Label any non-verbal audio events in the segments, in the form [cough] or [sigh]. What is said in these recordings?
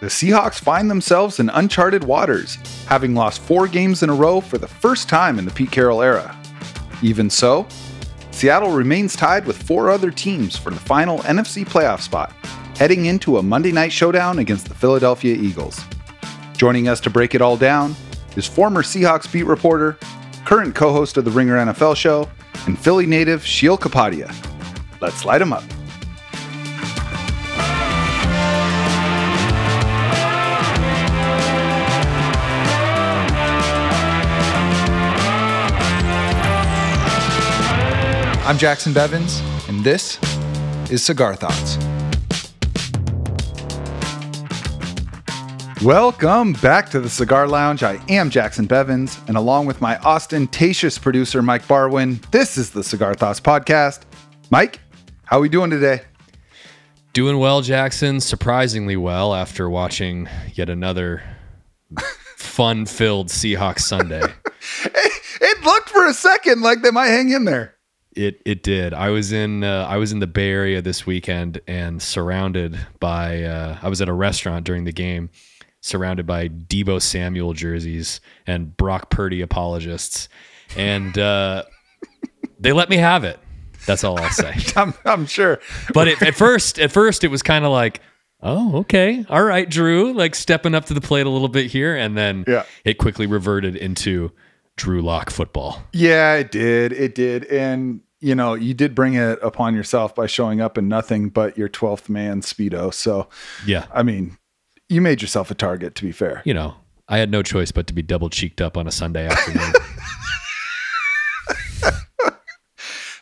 The Seahawks find themselves in uncharted waters, having lost four games in a row for the first time in the Pete Carroll era. Even so, Seattle remains tied with four other teams for the final NFC playoff spot, heading into a Monday night showdown against the Philadelphia Eagles. Joining us to break it all down is former Seahawks beat reporter, current co host of the Ringer NFL show, and Philly native Sheil Kapadia. Let's light him up. I'm Jackson Bevins, and this is Cigar Thoughts. Welcome back to the Cigar Lounge. I am Jackson Bevins, and along with my ostentatious producer, Mike Barwin, this is the Cigar Thoughts Podcast. Mike, how are we doing today? Doing well, Jackson. Surprisingly well after watching yet another [laughs] fun filled Seahawks Sunday. [laughs] it, it looked for a second like they might hang in there. It it did. I was in uh, I was in the Bay Area this weekend and surrounded by uh, I was at a restaurant during the game, surrounded by Deebo Samuel jerseys and Brock Purdy apologists, and uh, they let me have it. That's all I'll say. [laughs] I'm, I'm sure. But it, at first, at first, it was kind of like, oh, okay, all right, Drew, like stepping up to the plate a little bit here, and then Yeah. it quickly reverted into Drew Lock football. Yeah, it did. It did. And, you know, you did bring it upon yourself by showing up in nothing but your 12th man Speedo. So, Yeah, I mean, you made yourself a target, to be fair. you know, I had no choice but to be double cheeked up on a Sunday afternoon.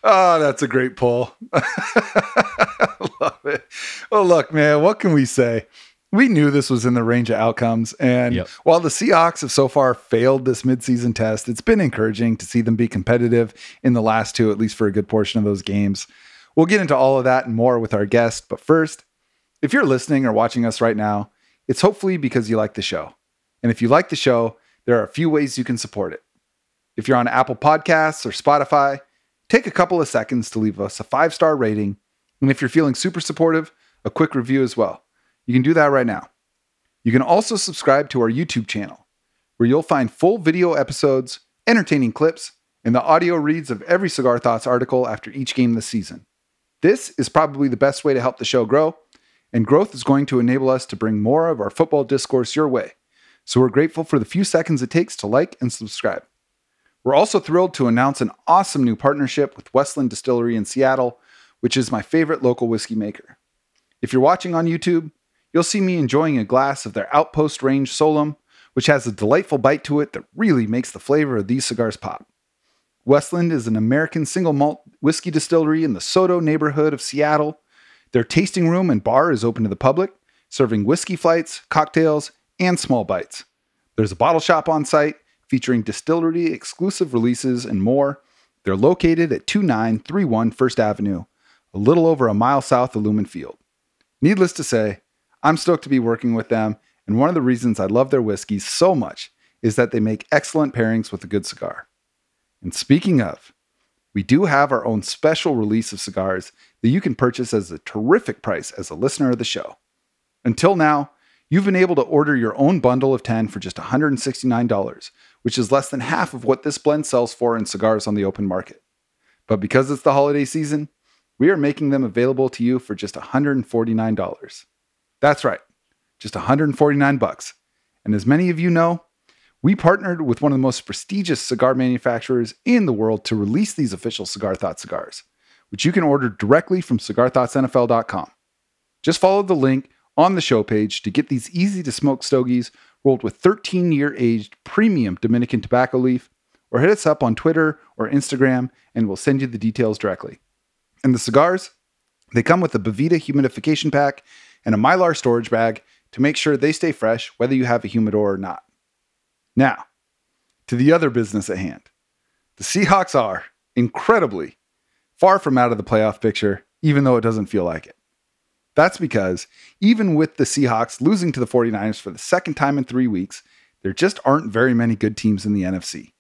Oh, [laughs] that's a great pull. [laughs] Love it. Well, look, man, what can we say? We knew this was in the range of outcomes. And Yep. while the Seahawks have so far failed this midseason test, it's been encouraging to see them be competitive in the last two, at least for a good portion of those games. We'll get into all of that and more with our guest. But first, if you're listening or watching us right now, it's hopefully because you like the show. And if you like the show, there are a few ways you can support it. If you're on Apple Podcasts or Spotify, take a couple of seconds to leave us a five star rating. And if you're feeling super supportive, a quick review as well. You can do that right now. You can also subscribe to our YouTube channel, where you'll find full video episodes, entertaining clips, and the audio reads of every Cigar Thoughts article after each game this season. This is probably the best way to help the show grow, and growth is going to enable us to bring more of our football discourse your way. So we're grateful for the few seconds it takes to like and subscribe. We're also thrilled to announce an awesome new partnership with Westland Distillery in Seattle, which is my favorite local whiskey maker. If you're watching on YouTube, you'll see me enjoying a glass of their Outpost Range Solum, which has a delightful bite to it that really makes the flavor of these cigars pop. Westland is an American single malt whiskey distillery in the SoDo neighborhood of Seattle. Their tasting room and bar is open to the public, serving whiskey flights, cocktails, and small bites. There's a bottle shop on site featuring distillery exclusive releases and more. They're located at 2931 First Avenue, a little over a mile south of Lumen Field. Needless to say, I'm stoked to be working with them, and one of the reasons I love their whiskeys so much is that they make excellent pairings with a good cigar. And speaking of, we do have our own special release of cigars that you can purchase as a terrific price as a listener of the show. Until now, you've been able to order your own bundle of 10 for just $169, which is less than half of what this blend sells for in cigars on the open market. But because it's the holiday season, we are making them available to you for just $149. That's right, just 149 bucks. And as many of you know, we partnered with one of the most prestigious cigar manufacturers in the world to release these official Cigar Thought cigars, which you can order directly from cigarthoughtsnfl.com. Just follow the link on the show page to get these easy to smoke stogies rolled with 13 year aged premium Dominican tobacco leaf, or hit us up on Twitter or Instagram and we'll send you the details directly. And the cigars, they come with a Boveda humidification pack and a Mylar storage bag to make sure they stay fresh whether you have a humidor or not. Now, to the other business at hand. The Seahawks are, incredibly, far from out of the playoff picture, even though it doesn't feel like it. That's because even with the Seahawks losing to the 49ers for the second time in three weeks, there just aren't very many good teams in the NFC.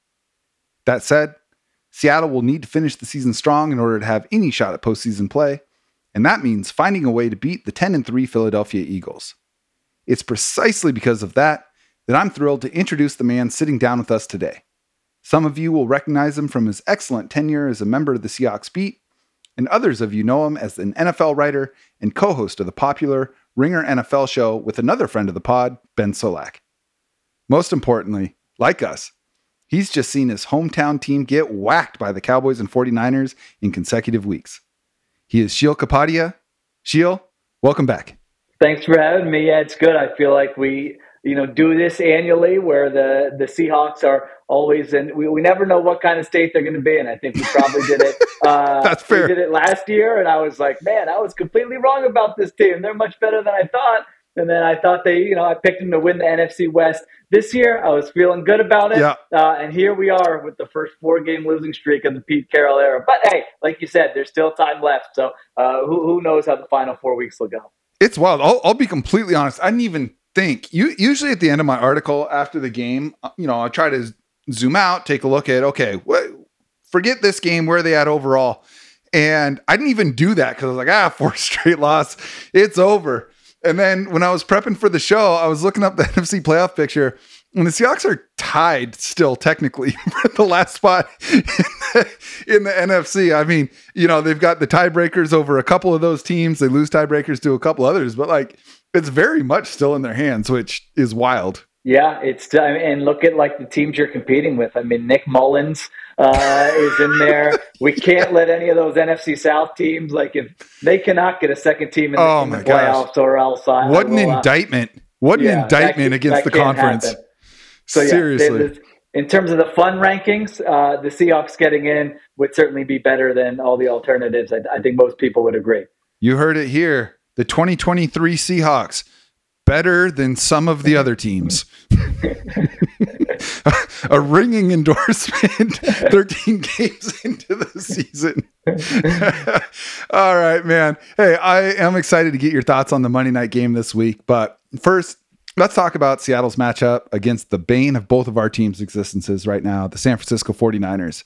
That said, Seattle will need to finish the season strong in order to have any shot at postseason play, and that means finding a way to beat the 10 and 3 Philadelphia Eagles. It's precisely because of that that I'm thrilled to introduce the man sitting down with us today. Some of you will recognize him from his excellent tenure as a member of the Seahawks beat, and others of you know him as an NFL writer and co host of the popular Ringer NFL show with another friend of the pod, Ben Solak. Most importantly, like us, he's just seen his hometown team get whacked by the Cowboys and 49ers in consecutive weeks. He is Sheil Kapadia. Sheil, welcome back. Thanks for having me. Yeah, it's good. I feel like we, you know, do this annually where the the Seahawks are always in. We, we never know what kind of state they're going to be in. I think we probably did it. [laughs] Uh, That's fair. We did it last year, and I was like, man, I was completely wrong about this team. They're much better than I thought. And then I thought they, you know, I picked them to win the NFC West this year. I was feeling good about it. Yeah. Uh, and here we are with the first four game losing streak of the Pete Carroll era. But hey, like you said, there's still time left. So uh, who, who knows how the final four weeks will go? It's wild. I'll, I'll be completely honest. I didn't even think. You usually at the end of my article after the game, uh, you know, I try to zoom out, take a look at okay, what, forget this game. Where are they at overall? And I didn't even do that because I was like, ah, [laughs] four straight loss, it's over. And then when I was prepping for the show, I was looking up the [laughs] NFC playoff picture, and the Seahawks are tied still technically [laughs] for the last spot [laughs] in the, in the, NFC. I mean, you know, they've got the tiebreakers over a couple of those teams. They lose tiebreakers to a couple others, but like it's very much still in their hands, which is wild. Yeah, it's and look at like the teams you're competing with. I mean, Nick Mullens uh, is in there. We can't let any of those NFC South teams like if they cannot get a second team in the, oh in the playoffs gosh. or else. I, what an indictment! What an yeah, indictment against the conference. Happen. So seriously. Yeah, in terms of the fun rankings, uh, the Seahawks getting in would certainly be better than all the alternatives. I, I think most people would agree. You heard it here. The 2023 Seahawks better than some of the other teams. [laughs] a ringing endorsement [laughs] 13 games into the season. [laughs] All right, man. Hey, I am excited to get your thoughts on the Monday night game this week. But first, let's talk about Seattle's matchup against the bane of both of our teams' existences right now, the San Francisco 49ers.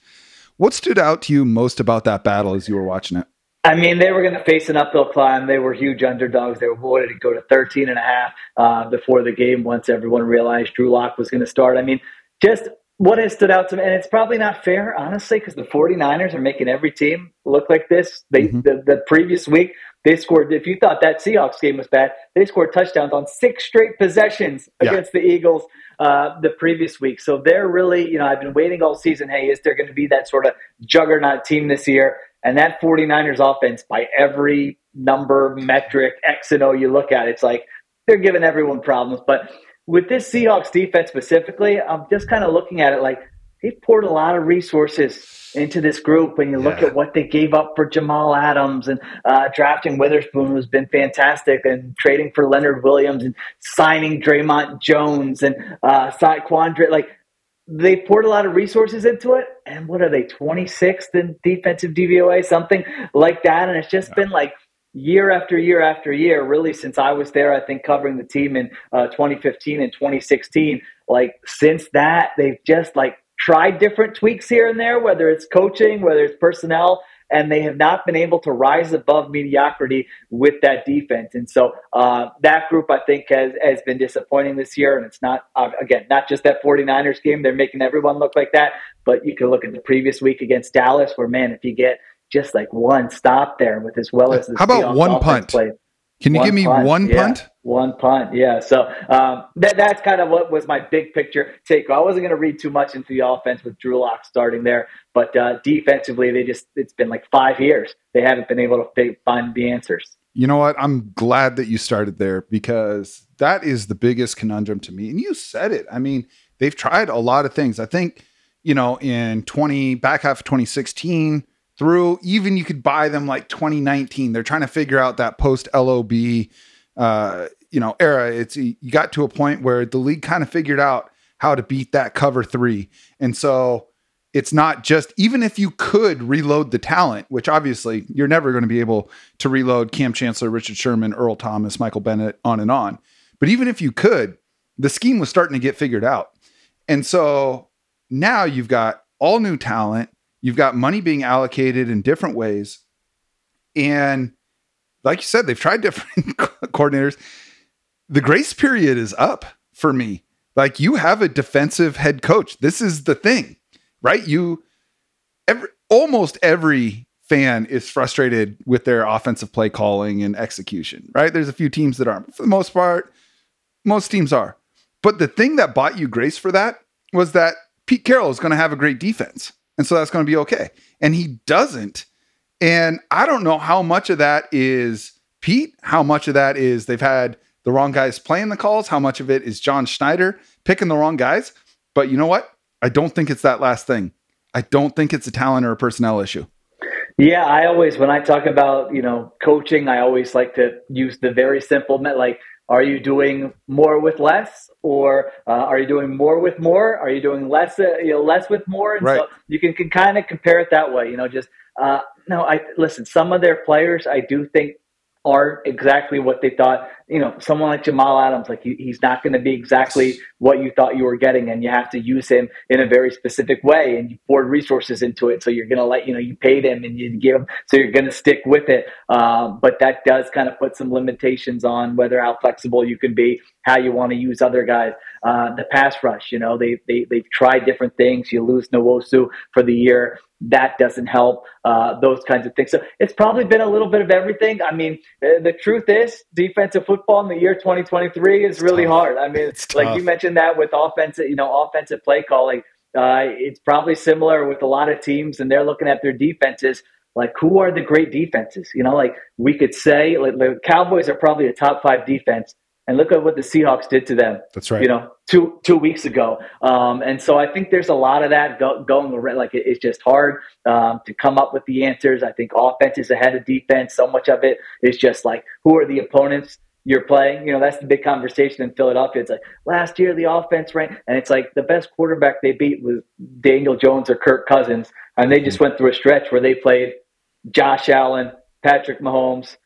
What stood out to you most about that battle as you were watching it? I mean, they were going to face an uphill climb. They were huge underdogs. They were wanted to go to 13 and a half uh, before the game once everyone realized Drew Lock was going to start. I mean, just what has stood out to me, and it's probably not fair, honestly, because the 49ers are making every team look like this. They mm-hmm. the, the previous week, they scored, if you thought that Seahawks game was bad, they scored touchdowns on six straight possessions yeah. against the Eagles uh, the previous week. So they're really, you know, I've been waiting all season. Hey, is there going to be that sort of juggernaut team this year? And that 49ers offense, by every number, metric, X and O you look at, it's like they're giving everyone problems. But with this Seahawks defense specifically, I'm just kind of looking at it like they've poured a lot of resources into this group. When you look yeah. at what they gave up for Jamal Adams and uh, drafting Witherspoon, who's been fantastic, and trading for Leonard Williams and signing Dre'Mont Jones and uh, Saquon, like they poured a lot of resources into it. And what are they, 26th in defensive DVOA, something like that? And it's just yeah. been like year after year after year, really, since I was there, I think covering the team in uh, 2015 and 2016. Like, since that, they've just like tried different tweaks here and there, whether it's coaching, whether it's personnel and they have not been able to rise above mediocrity with that defense. And so uh, that group, I think, has, has been disappointing this year. And it's not, uh, again, not just that 49ers game. They're making everyone look like that. But you can look at the previous week against Dallas, where, man, if you get just like one stop there with as well as the How about one punt? Play, can you one give me punt, one yeah, punt? One punt, yeah. So um, that, that's kind of what was my big picture take. I wasn't going to read too much into the offense with Drew Lock starting there, but uh, defensively, they just it's been like five years they haven't been able to find the answers. You know what? I'm glad that you started there because that is the biggest conundrum to me. And you said it. I mean, they've tried a lot of things. I think you know in 20 back half of 2016 through even you could buy them like 2019. They're trying to figure out that post LOB uh, you know era. It's you got to a point where the league kind of figured out how to beat that cover three, and so it's not just even if you could reload the talent, which obviously you're never going to be able to reload Kam Chancellor, Richard Sherman, Earl Thomas, Michael Bennett, on and on. But even if you could, the scheme was starting to get figured out. And so now you've got all new talent. You've got money being allocated in different ways. And like you said, they've tried different [laughs] coordinators. the grace period is up for me. Like you have a defensive head coach. This is the thing, right? You every almost every fan is frustrated with their offensive play calling and execution, right? There's a few teams that aren't. For the most part, most teams are. But the thing that bought you grace for that was that Pete Carroll is going to have a great defense. And so that's going to be okay. And he doesn't. And I don't know how much of that is Pete, how much of that is they've had the wrong guys playing the calls, how much of it is John Schneider picking the wrong guys. But you know what? I don't think it's that last thing. I don't think it's a talent or a personnel issue. Yeah, I always when I talk about you know coaching, I always like to use the very simple like are you doing more with less, or uh, are you doing more with more? Are you doing less, uh, you know, less with more? And right. so you can, can kind of compare it that way. You know, just uh, no. I listen. Some of their players, I do think aren't exactly what they thought. You know, someone like Jamal Adams, like he, he's not going to be exactly what you thought you were getting, and you have to use him in a very specific way, and you poured resources into it. So you're going to let you know you paid him and you give him, so you're going to stick with it. Um, but that does kind of put some limitations on whether how flexible you can be, how you want to use other guys. Uh, the pass rush, you know, they they they've tried different things. You lose Nwosu for the year that doesn't help, uh, those kinds of things. So it's probably been a little bit of everything. I mean, uh, the truth is, defensive football in the year 2023 is really hard. I mean, it's like tough. you mentioned that with offensive, you know, offensive play calling. Uh, it's probably similar with a lot of teams, and they're looking at their defenses. Like, who are the great defenses? You know, like we could say, like, the Cowboys are probably a top five defense and look at what the Seahawks did to them. That's right. You know, two two weeks ago. Um, and so I think there's a lot of that go, going around. Like it, it's just hard um, to come up with the answers. I think offense is ahead of defense. So much of it is just like who are the opponents you're playing. You know, that's the big conversation in Philadelphia. It's like last year the offense ran, and it's like the best quarterback they beat was Daniel Jones or Kirk Cousins, and they just mm-hmm. went through a stretch where they played Josh Allen, Patrick Mahomes,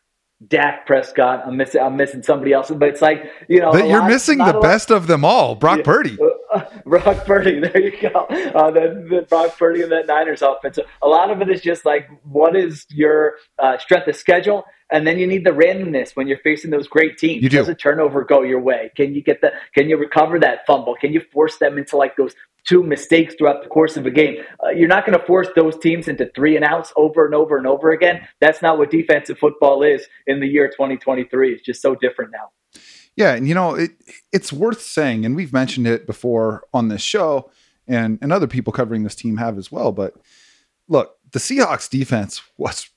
Dak Prescott. I'm missing. I'm missing somebody else, but it's like you know. But you're lot, missing the best of them all, Brock yeah, Purdy. Uh, [laughs] Brock Purdy. There you go. Uh, the, the Brock Purdy and that Niners offense. A lot of it is just like what is your uh, strength of schedule, and then you need the randomness when you're facing those great teams. You do. Does a turnover go your way? Can you get the? Can you recover that fumble? Can you force them into like those two mistakes throughout the course of a game. Uh, you're not going to force those teams into three and outs over and over and over again. That's not what defensive football is in the year 2023. It's just so different now. Yeah, and you know it it's worth saying, and we've mentioned it before on this show, and and other people covering this team have as well. But look, the Seahawks defense was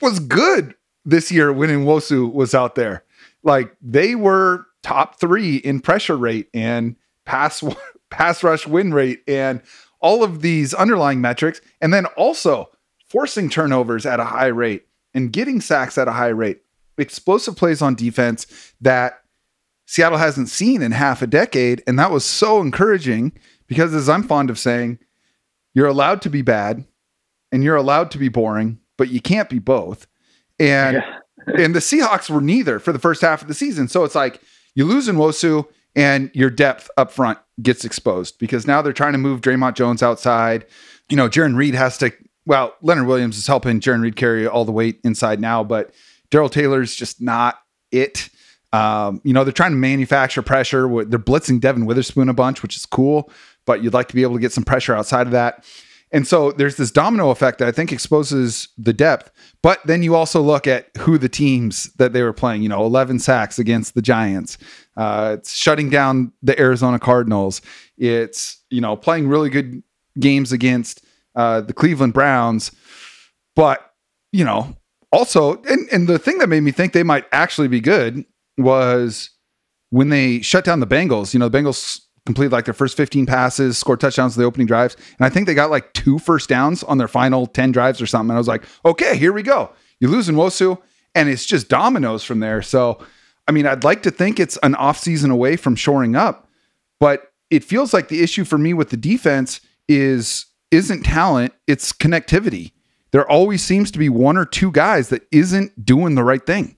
was good this year when Nwosu was out there. Like they were top three in pressure rate and pass [laughs] pass rush win rate and all of these underlying metrics, and then also forcing turnovers at a high rate and getting sacks at a high rate. Explosive plays on defense that Seattle hasn't seen in half a decade. And that was so encouraging because, as I'm fond of saying, you're allowed to be bad and you're allowed to be boring, but you can't be both. And yeah. [laughs] and the Seahawks were neither for the first half of the season. So it's like you lose Nwosu and your depth up front gets exposed because now they're trying to move Dre'Mont Jones outside. You know, Jarran Reed has to, well, Leonard Williams is helping Jarran Reed carry all the weight inside now, but Darrell Taylor's just not it. Um, you know, they're trying to manufacture pressure. They're blitzing Devon Witherspoon a bunch, which is cool, but you'd like to be able to get some pressure outside of that. And so there's this domino effect that I think exposes the depth. But then you also look at who the teams that they were playing, you know, 11 sacks against the Giants. Uh, it's shutting down the Arizona Cardinals. It's, you know, playing really good games against uh, the Cleveland Browns. But, you know, also, and, and the thing that made me think they might actually be good was when they shut down the Bengals. You know, the Bengals completed like their first 15 passes, scored touchdowns in the opening drives. And I think they got like two first downs on their final 10 drives or something. And I was like, okay, here we go. You lose Nwosu, and it's just dominoes from there. So, I mean, I'd like to think it's an offseason away from shoring up, but it feels like the issue for me with the defense is isn't talent, it's connectivity. There always seems to be one or two guys that isn't doing the right thing.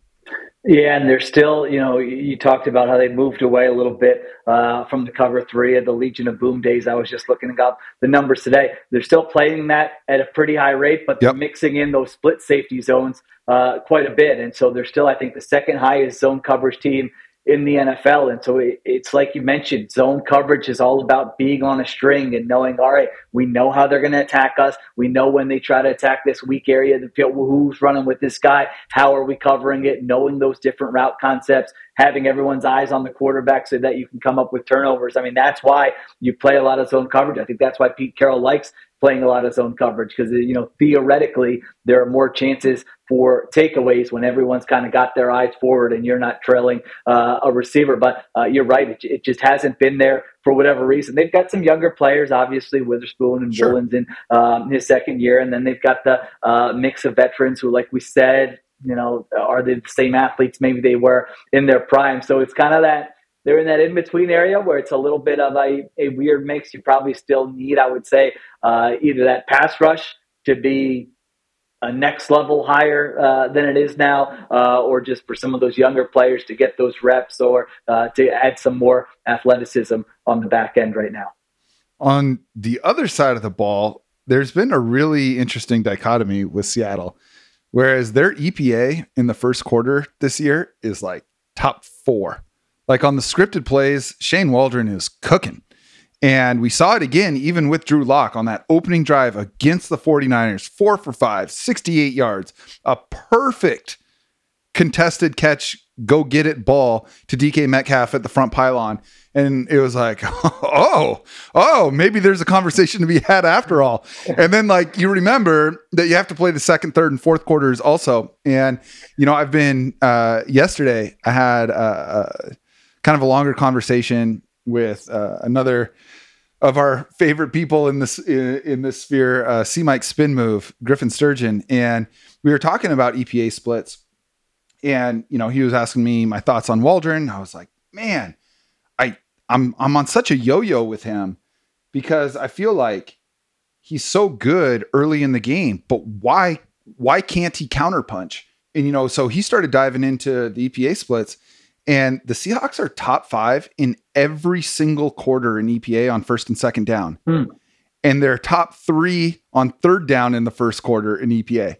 Yeah, and they're still, you know, you talked about how they moved away a little bit uh, from the cover three of the Legion of Boom days. I was just looking up the numbers today. They're still playing that at a pretty high rate, but they're mixing in those split safety zones uh, quite a bit. And so they're still, I think, the second highest zone coverage team in the NFL. And so it, it's like you mentioned, zone coverage is all about being on a string and knowing, all right, we know how they're going to attack us. We know when they try to attack this weak area of the field, who's running with this guy, how are we covering it, knowing those different route concepts, having everyone's eyes on the quarterback so that you can come up with turnovers. I mean, that's why you play a lot of zone coverage. I think that's why Pete Carroll likes playing a lot of zone coverage because you know theoretically there are more chances for takeaways when everyone's kind of got their eyes forward and you're not trailing uh, a receiver. But uh, you're right; it, it, just hasn't been there for whatever reason. They've got some younger players, obviously Witherspoon and sure. Woolen's in um, his second year, and then they've got the uh, mix of veterans who, like we said, you know, are the same athletes maybe they were in their prime. So it's kind of that they're in that in between area where it's a little bit of a, a weird mix. You probably still need, I would say, uh, either that pass rush to be a next level higher uh, than it is now, uh, or just for some of those younger players to get those reps or uh, to add some more athleticism on the back end right now. On the other side of the ball, there's been a really interesting dichotomy with Seattle. Whereas their EPA in the first quarter this year is like top four. Like on the scripted plays, Shane Waldron is cooking. And we saw it again, even with Drew Lock on that opening drive against the 49ers, four for five, 68 yards, a perfect contested catch, go get it ball to DK Metcalf at the front pylon. And it was like, [laughs] oh, oh, maybe there's a conversation to be had after all. And then, like, you remember that you have to play the second, third, and fourth quarters also. And, you know, I've been, uh, yesterday, I had a, a kind of a longer conversation with uh, another of our favorite people in this in, in this sphere, uh, C Mike Spin Move, Griffin Sturgeon, and we were talking about EPA splits and you know he was asking me my thoughts on Waldron. I was like, man, I I'm I'm on such a yo-yo with him because I feel like he's so good early in the game, but why why can't he counterpunch? And you know, so he started diving into the EPA splits, and the Seahawks are top five in every single quarter in EPA on first and second down. Hmm. And they're top three on third down in the first quarter in EPA.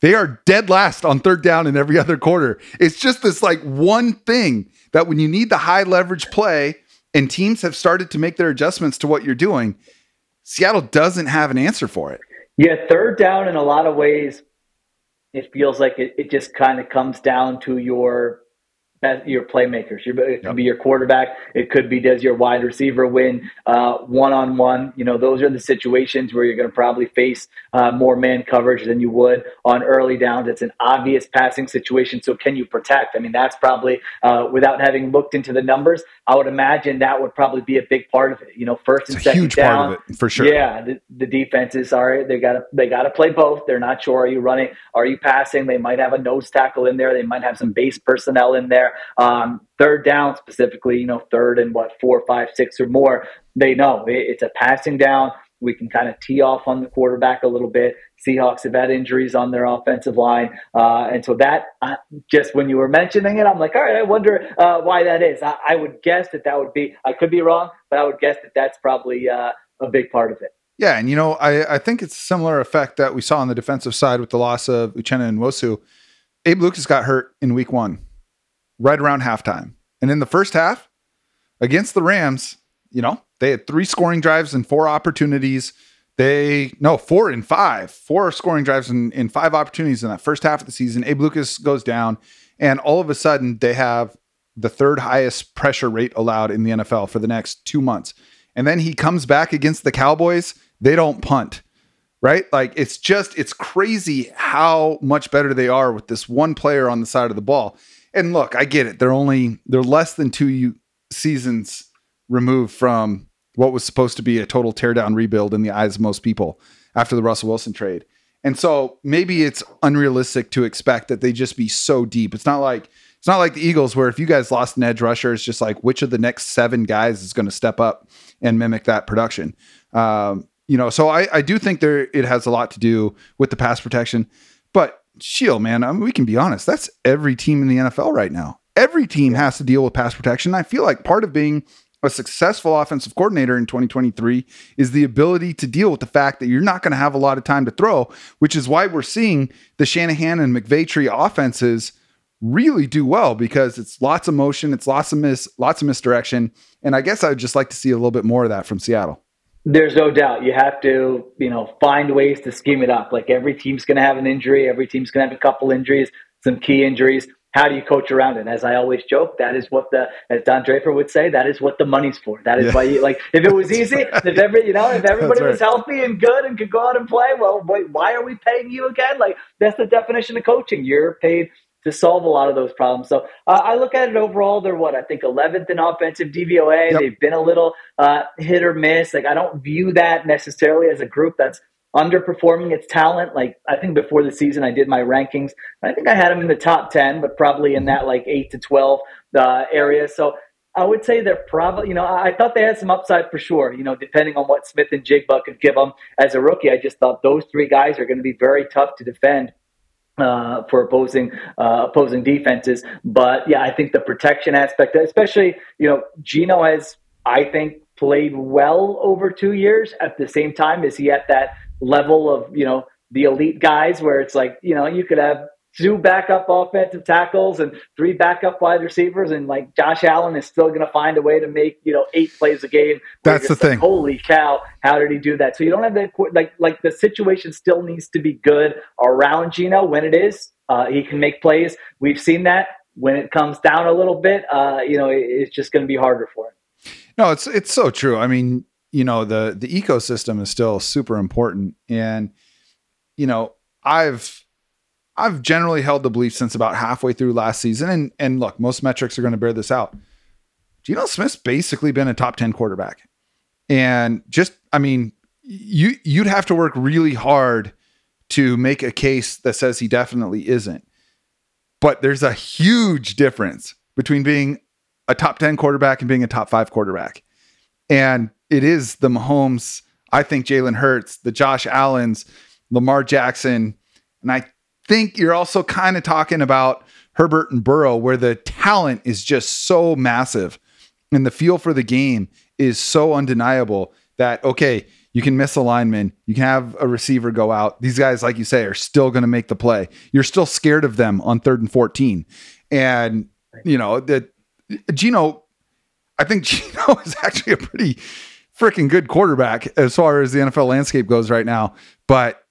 They are dead last on third down in every other quarter. It's just this like one thing that when you need the high leverage play and teams have started to make their adjustments to what you're doing, Seattle doesn't have an answer for it. Yeah, third down in a lot of ways, it feels like it, it just kind of comes down to your your playmakers. Your, it could yep. be your quarterback. It could be does your wide receiver win one on one. You know, those are the situations where you're going to probably face uh, more man coverage than you would on early downs. It's an obvious passing situation. So can you protect? I mean, that's probably uh, without having looked into the numbers. I would imagine that would probably be a big part of it. You know, first and second down, part of it for sure. Yeah, the, the defenses are they got to they got to play both. They're not sure are you running, are you passing? They might have a nose tackle in there. They might have some base personnel in there. Um, third down specifically, you know, third and what four, five, six or more. They know it's a passing down. We can kind of tee off on the quarterback a little bit. Seahawks have had injuries on their offensive line, uh, and so that uh, just when you were mentioning it, I'm like, all right, I wonder uh, why that is. I, I, would guess that that would be. I could be wrong, but I would guess that that's probably uh, a big part of it. Yeah, and you know, I, I think it's a similar effect that we saw on the defensive side with the loss of Uchenna Nwosu. Abe Lucas got hurt in week one right around halftime. And in the first half against the Rams, you know, they had three scoring drives and four opportunities. They no four and five, four scoring drives and, and five opportunities in that first half of the season. Abe Lucas goes down, and all of a sudden they have the third highest pressure rate allowed in the NFL for the next two months. And then he comes back against the Cowboys. They don't punt, right? Like it's just, it's crazy how much better they are with this one player on the side of the ball and look, I get it. They're only they're less than two seasons removed from what was supposed to be a total teardown rebuild in the eyes of most people after the Russell Wilson trade. And so maybe it's unrealistic to expect that they just be so deep. It's not like it's not like the Eagles where if you guys lost an edge rusher, it's just like which of the next seven guys is going to step up and mimic that production. Um, you know, so I, I do think there it has a lot to do with the pass protection, Sheil, man, I mean, we can be honest. That's every team in the NFL right now. Every team has to deal with pass protection. I feel like part of being a successful offensive coordinator in 2023 is the ability to deal with the fact that you're not going to have a lot of time to throw, which is why we're seeing the Shanahan and McVay tree offenses really do well because it's lots of motion, it's lots of miss, lots of misdirection, and I guess I would just like to see a little bit more of that from Seattle. There's no doubt you have to, you know, find ways to scheme it up. Like every team's going to have an injury, every team's going to have a couple injuries, some key injuries how do you coach around it? As I always joke, that is what the, as Don Draper would say, that is what the money's for. That is yeah. why you, like, if it was easy, [laughs] if every, you know, if everybody right. was healthy and good and could go out and play, well, wait, why are we paying you again? Like, that's the definition of coaching. You're paid to solve a lot of those problems. So uh, I look at it overall. They're what I think 11th in offensive DVOA. Yep. They've been a little uh, hit or miss. Like I don't view that necessarily as a group that's underperforming its talent. Like I think before the season, I did my rankings. I think I had them in the top ten, but probably in that like eight to twelve uh, area. So I would say they're probably, you know, I thought they had some upside for sure. You know, depending on what Smith-Njigba could give them as a rookie, I just thought those three guys are going to be very tough to defend. Uh, for opposing uh, opposing defenses, but yeah, I think the protection aspect, especially you know, Geno has I think played well over two years. At the same time, is he at that level of you know the elite guys where it's like you know you could have two backup offensive tackles and three backup wide receivers, and like Josh Allen is still going to find a way to make you know eight plays a game. That's the thing. Like, Holy cow! How did he do that? So you don't have that like like the situation still needs to be good around Geno when it is. Uh, he can make plays. We've seen that. When it comes down a little bit, uh, you know, it, it's just going to be harder for him. No, it's it's so true. I mean, you know the the ecosystem is still super important and you know i've i've generally held the belief since about halfway through last season and and look most metrics are going to bear this out. Geno Smith's basically been a top 10 quarterback. And just i mean you you'd have to work really hard to make a case that says he definitely isn't. But there's a huge difference between being a top 10 quarterback and being a top 5 quarterback. And it is the Mahomes, I think Jalen Hurts, the Josh Allens, Lamar Jackson. And I think you're also kind of talking about Herbert and Burrow, where the talent is just so massive and the feel for the game is so undeniable that, okay, you can miss a lineman, you can have a receiver go out. These guys, like you say, are still going to make the play. You're still scared of them on third and 14. And, you know, that Geno, I think [laughs] Geno is actually a pretty freaking good quarterback as far as the NFL landscape goes right now. But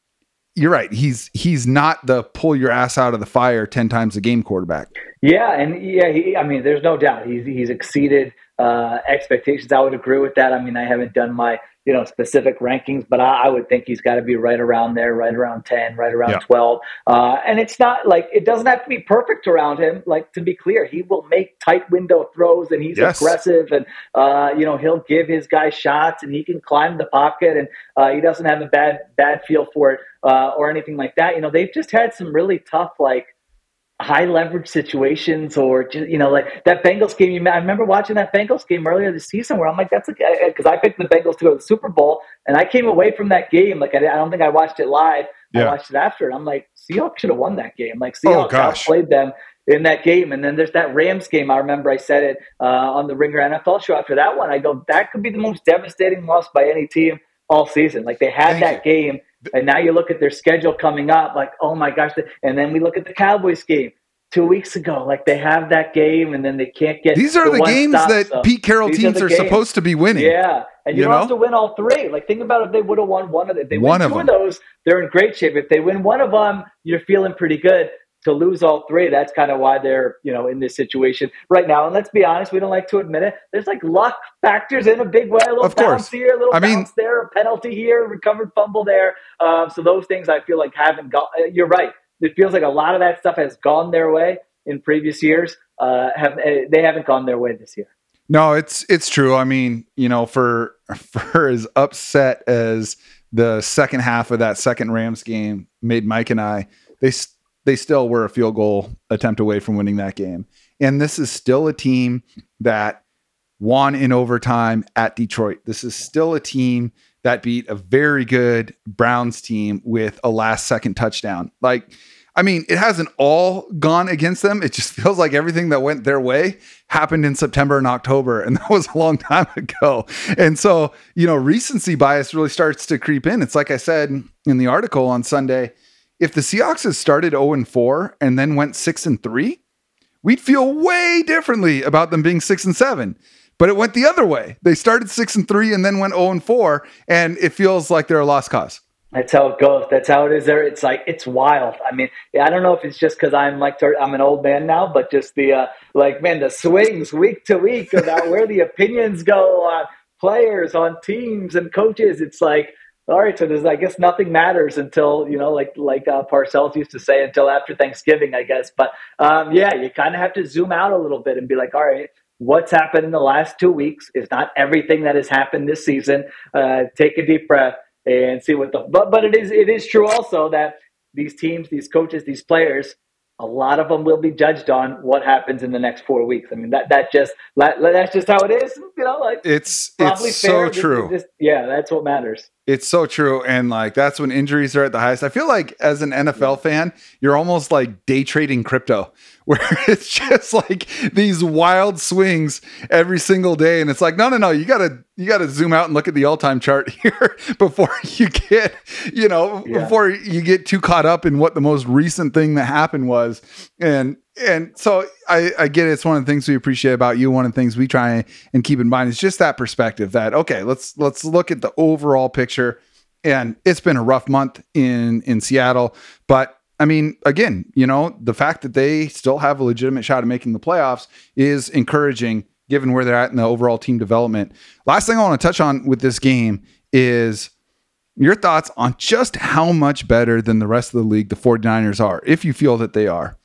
you're right. He's he's not the pull your ass out of the fire ten times a game quarterback. Yeah, and yeah, he, I mean, there's no doubt he's he's exceeded uh, expectations. I would agree with that. I mean, I haven't done my you know specific rankings, but I, I would think he's got to be right around there, right around ten, right around yeah. twelve. Uh, and it's not like it doesn't have to be perfect around him. Like to be clear, he will make tight window throws, and he's yes. aggressive, and uh, you know he'll give his guys shots, and he can climb the pocket, and uh, he doesn't have a bad bad feel for it uh, or anything like that. You know, they've just had some really tough like high leverage situations or just, you know like that Bengals game. You, I remember watching that Bengals game earlier this season where I'm like, that's a because I picked the Bengals to go to the Super Bowl, and I came away from that game like I, I don't think I watched it live. Yeah. I watched it after, and I'm like, Seahawks should have won that game. Like oh, Seahawks oh, played them in that game. And then there's that Rams game. I remember I said it uh, on the Ringer NFL show after that one. I go, that could be the most devastating loss by any team all season. Like they had Thank that you. game and now you look at their schedule coming up, like, oh my gosh. And then we look at the Cowboys game two weeks ago. Like they have that game and then they can't get These are the, the games stop, that so Pete Carroll teams are, are supposed to be winning. Yeah. And you, you don't know? have to win all three. Like think about if they would have won one of them. If they one win two of, of those, they're in great shape. If they win one of them, you're feeling pretty good to lose all three, that's kind of why they're, you know, in this situation right now. And let's be honest, we don't like to admit it. There's like luck factors in a big way. A little of bounce here, a little I bounce mean, there, a penalty here, recovered fumble there. Um, so those things I feel like haven't gone. Uh, you're right. It feels like a lot of that stuff has gone their way in previous years. Uh, have uh, they haven't gone their way this year? No, it's it's true. I mean, you know, for [laughs] for as upset as the second half of that second Rams game made Mike and I, they they still were a field goal attempt away from winning that game. And this is still a team that won in overtime at Detroit. This is still a team that beat a very good Browns team with a last second touchdown. Like, I mean, it hasn't all gone against them. It just [laughs] feels like everything that went their way happened in September and October. And [laughs] that was a long time ago. And so, you know, recency bias really starts to creep in. It's like I said in the article on Sunday if the Seahawks had started 0 and 4 and then went 6 and 3, we'd feel way differently about them being six and seven. But it went the other way. They started six and three and then went 0 and four, and it feels like they're a lost cause. That's how it goes. That's how it is there. It's like, it's wild. I mean, I don't know if it's just because I'm like, I'm an old man now, but just the, uh, like, man, the swings week to week about where the opinions go on players, on teams and coaches. It's like, all right, so there's, I guess nothing matters until, you know, like, like uh, Parcells used to say, until after Thanksgiving, I guess. But um, yeah, you kind of have to zoom out a little bit and be like, all right, what's happened in the last two weeks is not everything that has happened this season. Uh, take a deep breath and see what the but but it is it is true also that these teams, these coaches, these players, a lot of them will be judged on what happens in the next four weeks. I mean that that just that's just how it is. You know, like it's it's so true. Just, yeah, that's what matters. It's so true. And like that's when injuries are at the highest. I feel like as an NFL fan, you're almost like day trading crypto, [laughs] where it's just like these wild swings every single day. And it's like, no, no, no, you gotta you gotta zoom out and look at the all-time chart [laughs] here before you get, you know, yeah. before you get too caught up in what the most recent thing that happened was. And and so I, I get it. It's one of the things we appreciate about you. One of the things we try and keep in mind is just that perspective that okay, let's let's look at the overall picture. And it's been a rough month in in Seattle, but I mean, again, you know, the fact that they still have a legitimate shot at making the playoffs is encouraging given where they're at in the overall team development. Last thing I want to touch on with this game is your thoughts on just how much better than the rest of the league the 49ers are, if you feel that they are.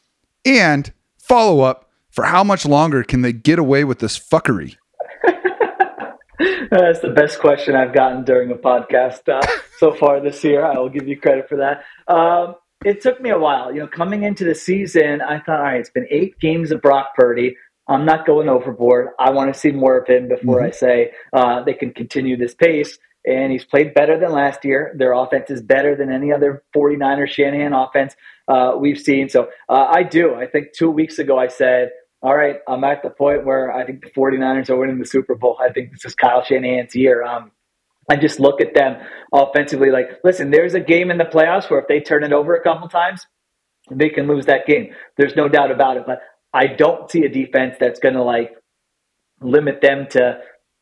And follow up for how much longer can they get away with this fuckery? [laughs] That's the best question I've gotten during a podcast uh, so far this year. I will give you credit for that. Um, it took me a while. You know, coming into the season, I thought, all right, it's been eight games of Brock Purdy. I'm not going overboard. I want to see more of him before mm-hmm. I say uh, they can continue this pace and he's played better than last year. Their offense is better than any other 49er Shanahan offense uh, we've seen. So uh, I do. I think two weeks ago I said, all right, I'm at the point where I think the 49ers are winning the Super Bowl. I think this is Kyle Shanahan's year. Um, I just look at them offensively like, listen, there's a game in the playoffs where if they turn it over a couple times, they can lose that game. There's no doubt about it. But I don't see a defense that's going to like limit them to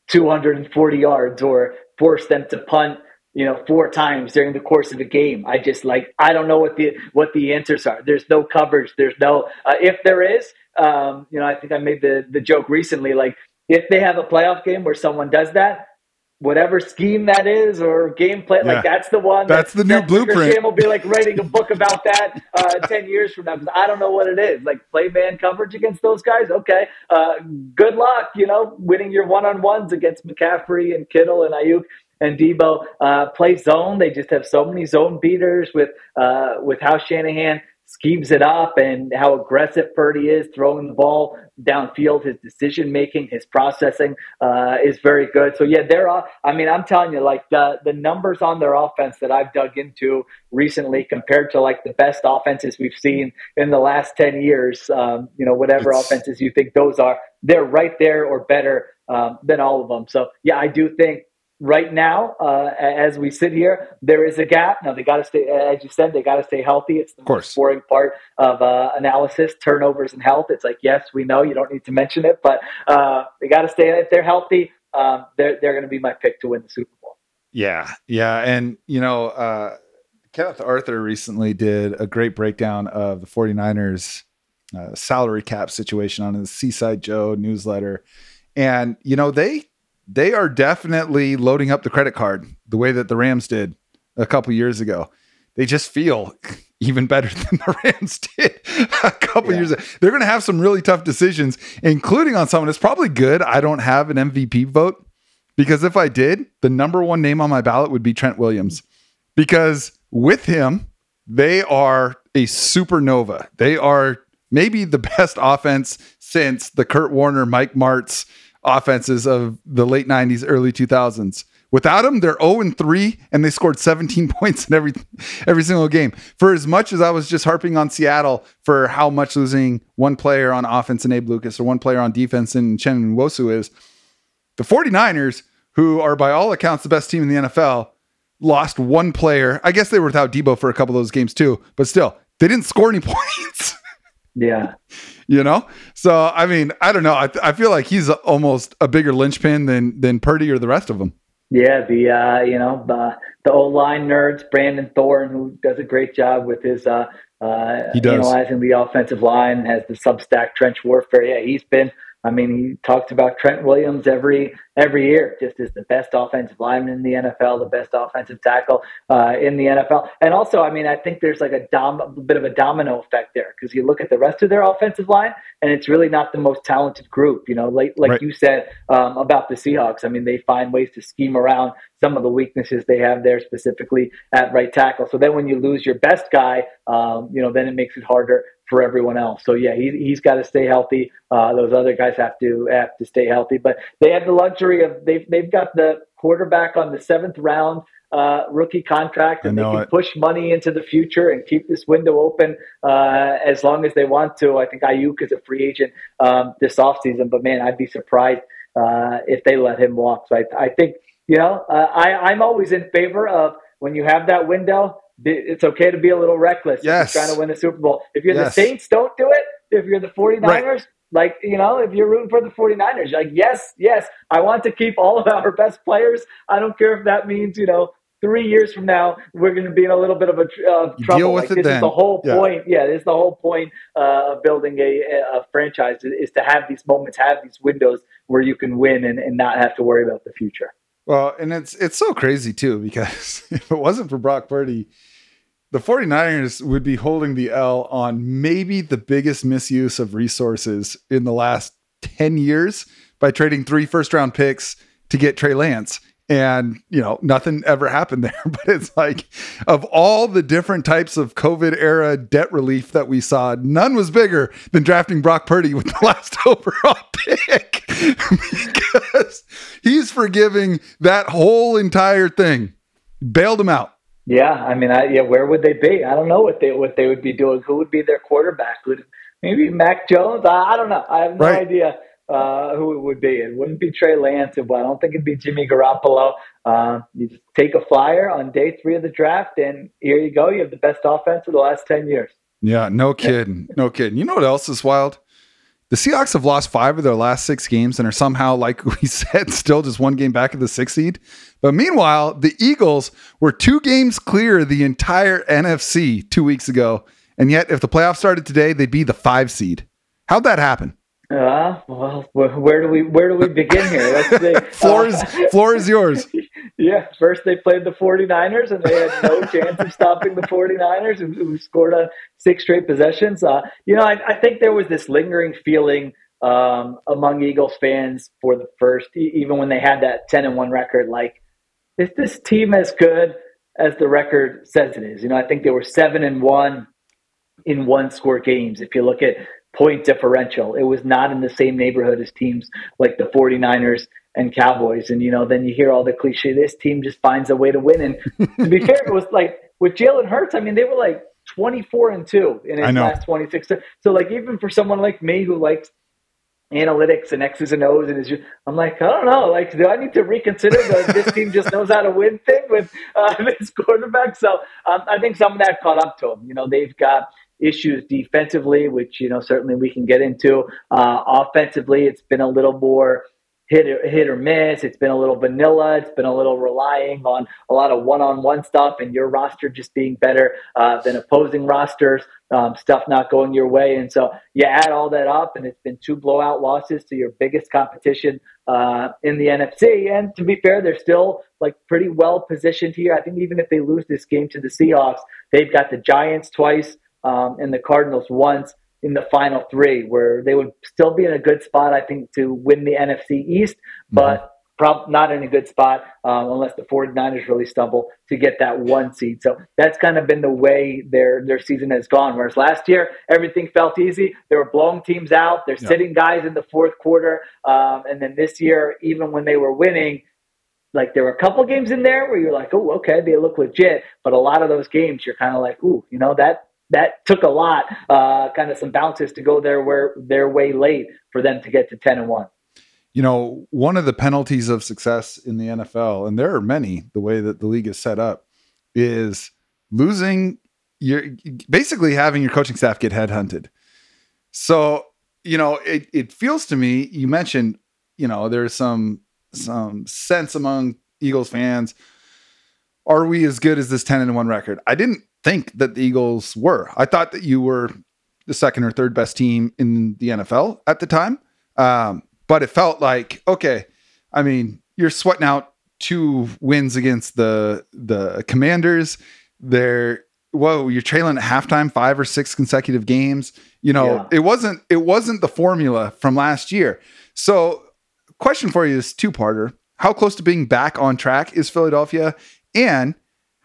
240 yards or force them to punt you know four times during the course of a game. I just like i don't know what the what the answers are. There's no coverage. There's no uh, if there is um, you know i think i made the the joke recently like if they have a playoff game where someone does that whatever scheme that is or gameplay, yeah. like that's the one. That's that, the new that blueprint. Sam will be like writing a book about that uh, ten years from now because I don't know what it is. Like play man coverage against those guys. Okay, uh, good luck. You know, winning your one on ones against McCaffrey and Kittle and Aiyuk. and Deebo Uh, play zone. They just have so many zone beaters with uh, with how Shanahan schemes it up and how aggressive Purdy is throwing the ball downfield. His decision making, his processing uh, is very good. So yeah, they're. I mean, I'm telling you, like the the numbers on their offense that I've dug into recently compared to like the best offenses we've seen in the last ten years. Um, you know, whatever it's... offenses you think those are, they're right there or better um, than all of them. So yeah, I do think right now, uh, as we sit here, there is a gap. Now they got to stay, as you said, they got to stay healthy. It's the most boring part of uh, analysis, turnovers and health. It's like, yes, we know you don't need to mention it, but uh, they got to stay. If they're healthy, um, they're they're going to be my pick to win the Super Bowl. Yeah, yeah, and you know, uh, Kenneth Arthur recently did a great breakdown of the 49ers uh, salary cap situation on his Seaside Joe newsletter. And, you know, they they are definitely loading up the credit card the way that the Rams did a couple years ago. They just feel [laughs] even better [laughs] than the Rams did a couple yeah. years ago. They're going to have some really tough decisions, including on someone. It's probably good I don't have an MVP vote because if I did, the number one name on my ballot would be Trent Williams because with him, they are a supernova. They are maybe the best [laughs] offense since the Kurt Warner, Mike Martz offenses of the late 90s, early 2000s. Without him, they're 0 and 3, and they scored 17 [laughs] points in every every single game. For as much as I was just harping on Seattle for how much losing one player on offense in Abe Lucas or one player on defense in Chen Nwosu is, the 49ers, who are by all accounts the best team in the NFL, lost one player. I guess they were without Deebo for a couple of those games too, but still, they didn't score any [laughs] points. Yeah. You know? So, I mean, I don't know. I, I feel like he's almost a bigger linchpin than than Purdy or the rest of them. Yeah, the uh, you know the the old line nerds, Brandon Thorn, who does a great job with his uh, uh, analyzing the offensive line, has the Substack Trench Warfare. Yeah, he's been I mean, he talks about Trent Williams every every year, just as the best offensive lineman in the NFL, the best offensive tackle uh, in the NFL, and also, I mean, I think there's like a, dom- a bit of a domino effect there because you look at the rest of their offensive line, and it's really not the most talented group. You know, like like right. you said um, about the Seahawks. I mean, they find ways to scheme around some of the weaknesses they have there, specifically at right tackle. So then, when you lose your best guy, um, you know, then it makes it harder for everyone else. So yeah, he, he's got to stay healthy. Uh, those other guys have to have to stay healthy. But they have the luxury of they've they've got the quarterback on the seventh round uh, rookie contract, and they can it. push money into the future and keep this window open uh, as long as they want to. I think Aiyuk is a free agent um, this offseason, but man, I'd be surprised uh, if they let him walk. So I, I think you know uh, I, I'm always in favor of when you have that window it's okay to be a little reckless yes. trying to win the Super Bowl. If you're yes. the Saints, don't do it. If you're the 49ers, right. like, you know, if you're rooting for the 49ers, like, yes, yes, I want to keep all of our best players. I don't care if that means, you know, three years from now, we're going to be in a little bit of a uh, trouble. Deal with like, it this then. is the whole yeah. point. Yeah, this is the whole point uh, of building a, a franchise is, is, to have these moments, have these windows where you can win and, and not have to worry about the future. Well, and it's it's so crazy too because [laughs] if it wasn't for Brock Purdy, the 49ers would be holding the L on maybe the biggest misuse of resources in the last 10 years by trading three first round picks to get Trey Lance. And, you know, nothing ever happened there. [laughs] But it's like, of all the different types of COVID era debt relief that we saw, none was bigger than drafting Brock Purdy with the [laughs] last overall pick [laughs] because he's forgiving that whole entire thing, bailed him out. Yeah, I mean, I, yeah, where would they be? I don't know what they what they would be doing. Who would be their quarterback? Would maybe Mac Jones? I, I don't know. I have no right. idea uh, who it would be. It wouldn't be Trey Lance. It, I don't think it'd be Jimmy Garoppolo. Uh, you just take a flyer on day three of the draft, and here you go. You have the best offense of the last ten years. Yeah, no kidding, no kidding. You know what else is wild? The Seahawks have lost five of their last six games and are somehow, like [laughs] we said, still just one game back of the sixth seed. But meanwhile, the Eagles were two games clear the entire NFC two weeks ago. And yet, if the playoffs started today, they'd be the five seed. How'd that happen? Uh, well, where do we where do we begin here? Let's say, [laughs] floor, is, uh, floor is yours. [laughs] Yeah, first they played the 49ers and they had no [laughs] chance of stopping the 49ers who, who scored on six straight possessions. Uh, you know, I, I, think there was this lingering feeling um, among Eagles fans for the first, even when they had that 10 and 1 record, like, is this team as good as the record says it is? You know, I think they were 7 and 1 in one score games. If you look at point differential. It was not in the same neighborhood as teams like the 49ers and Cowboys. And, you know, then you hear all the cliche, this team just finds a way to win. And to be fair, it was like with Jalen Hurts, I mean, they were like 24 and 2 in his last 26. So, like, even for someone like me who likes analytics and X's and O's and is just, I'm like, I don't know, like, do I need to reconsider the this team just knows how to win thing with uh, [laughs] this quarterback? So um, I think some of that caught up to them. You know, they've got issues defensively, which you know certainly we can get into. Uh, offensively, it's been a little more hit or, hit or miss. It's been a little vanilla. It's been a little relying on a lot of one-on-one stuff, and your roster just being better uh, than opposing rosters. Um, stuff not going your way, and so you add all that up, and it's been two blowout losses to your biggest competition uh, in the NFC. And to be fair, they're still like pretty well positioned here. I think even if they lose this game to the Seahawks, they've got the Giants twice um, and the Cardinals once in the final three, where they would still be in a good spot, I think, to win the NFC East, but mm-hmm. Prob- not in a good spot um, unless the 49ers really stumble to get that one seed. So that's kind of been the way their their season has gone. Whereas last year, everything felt easy. They were blowing teams out. They're yeah. sitting guys in the fourth quarter. Um, and then this year, even when they were winning, like there were a couple games in there where you're like, oh, okay, they look legit. But a lot of those games, you're kind of like, ooh, you know, that that took a lot, uh, kind of some bounces to go their where their way late for them to get to ten and one. You know, one of the penalties of success in the NFL, and there are many, the way that the league is set up, is losing your basically having your coaching staff get headhunted. So, you know, it, it feels to me, you mentioned, you know, there's some some sense among Eagles fans. Are we as good as this 10 and 1 record? I didn't think that the Eagles were. I thought that you were the second or third best team in the NFL at the time. Um, but it felt like, okay, I mean, you're sweating out two wins against the the commanders. They're whoa, you're trailing at halftime five or six consecutive games. You know, yeah. it wasn't it wasn't the formula from last year. So, question for you is two parter. How close to being back on track is Philadelphia? And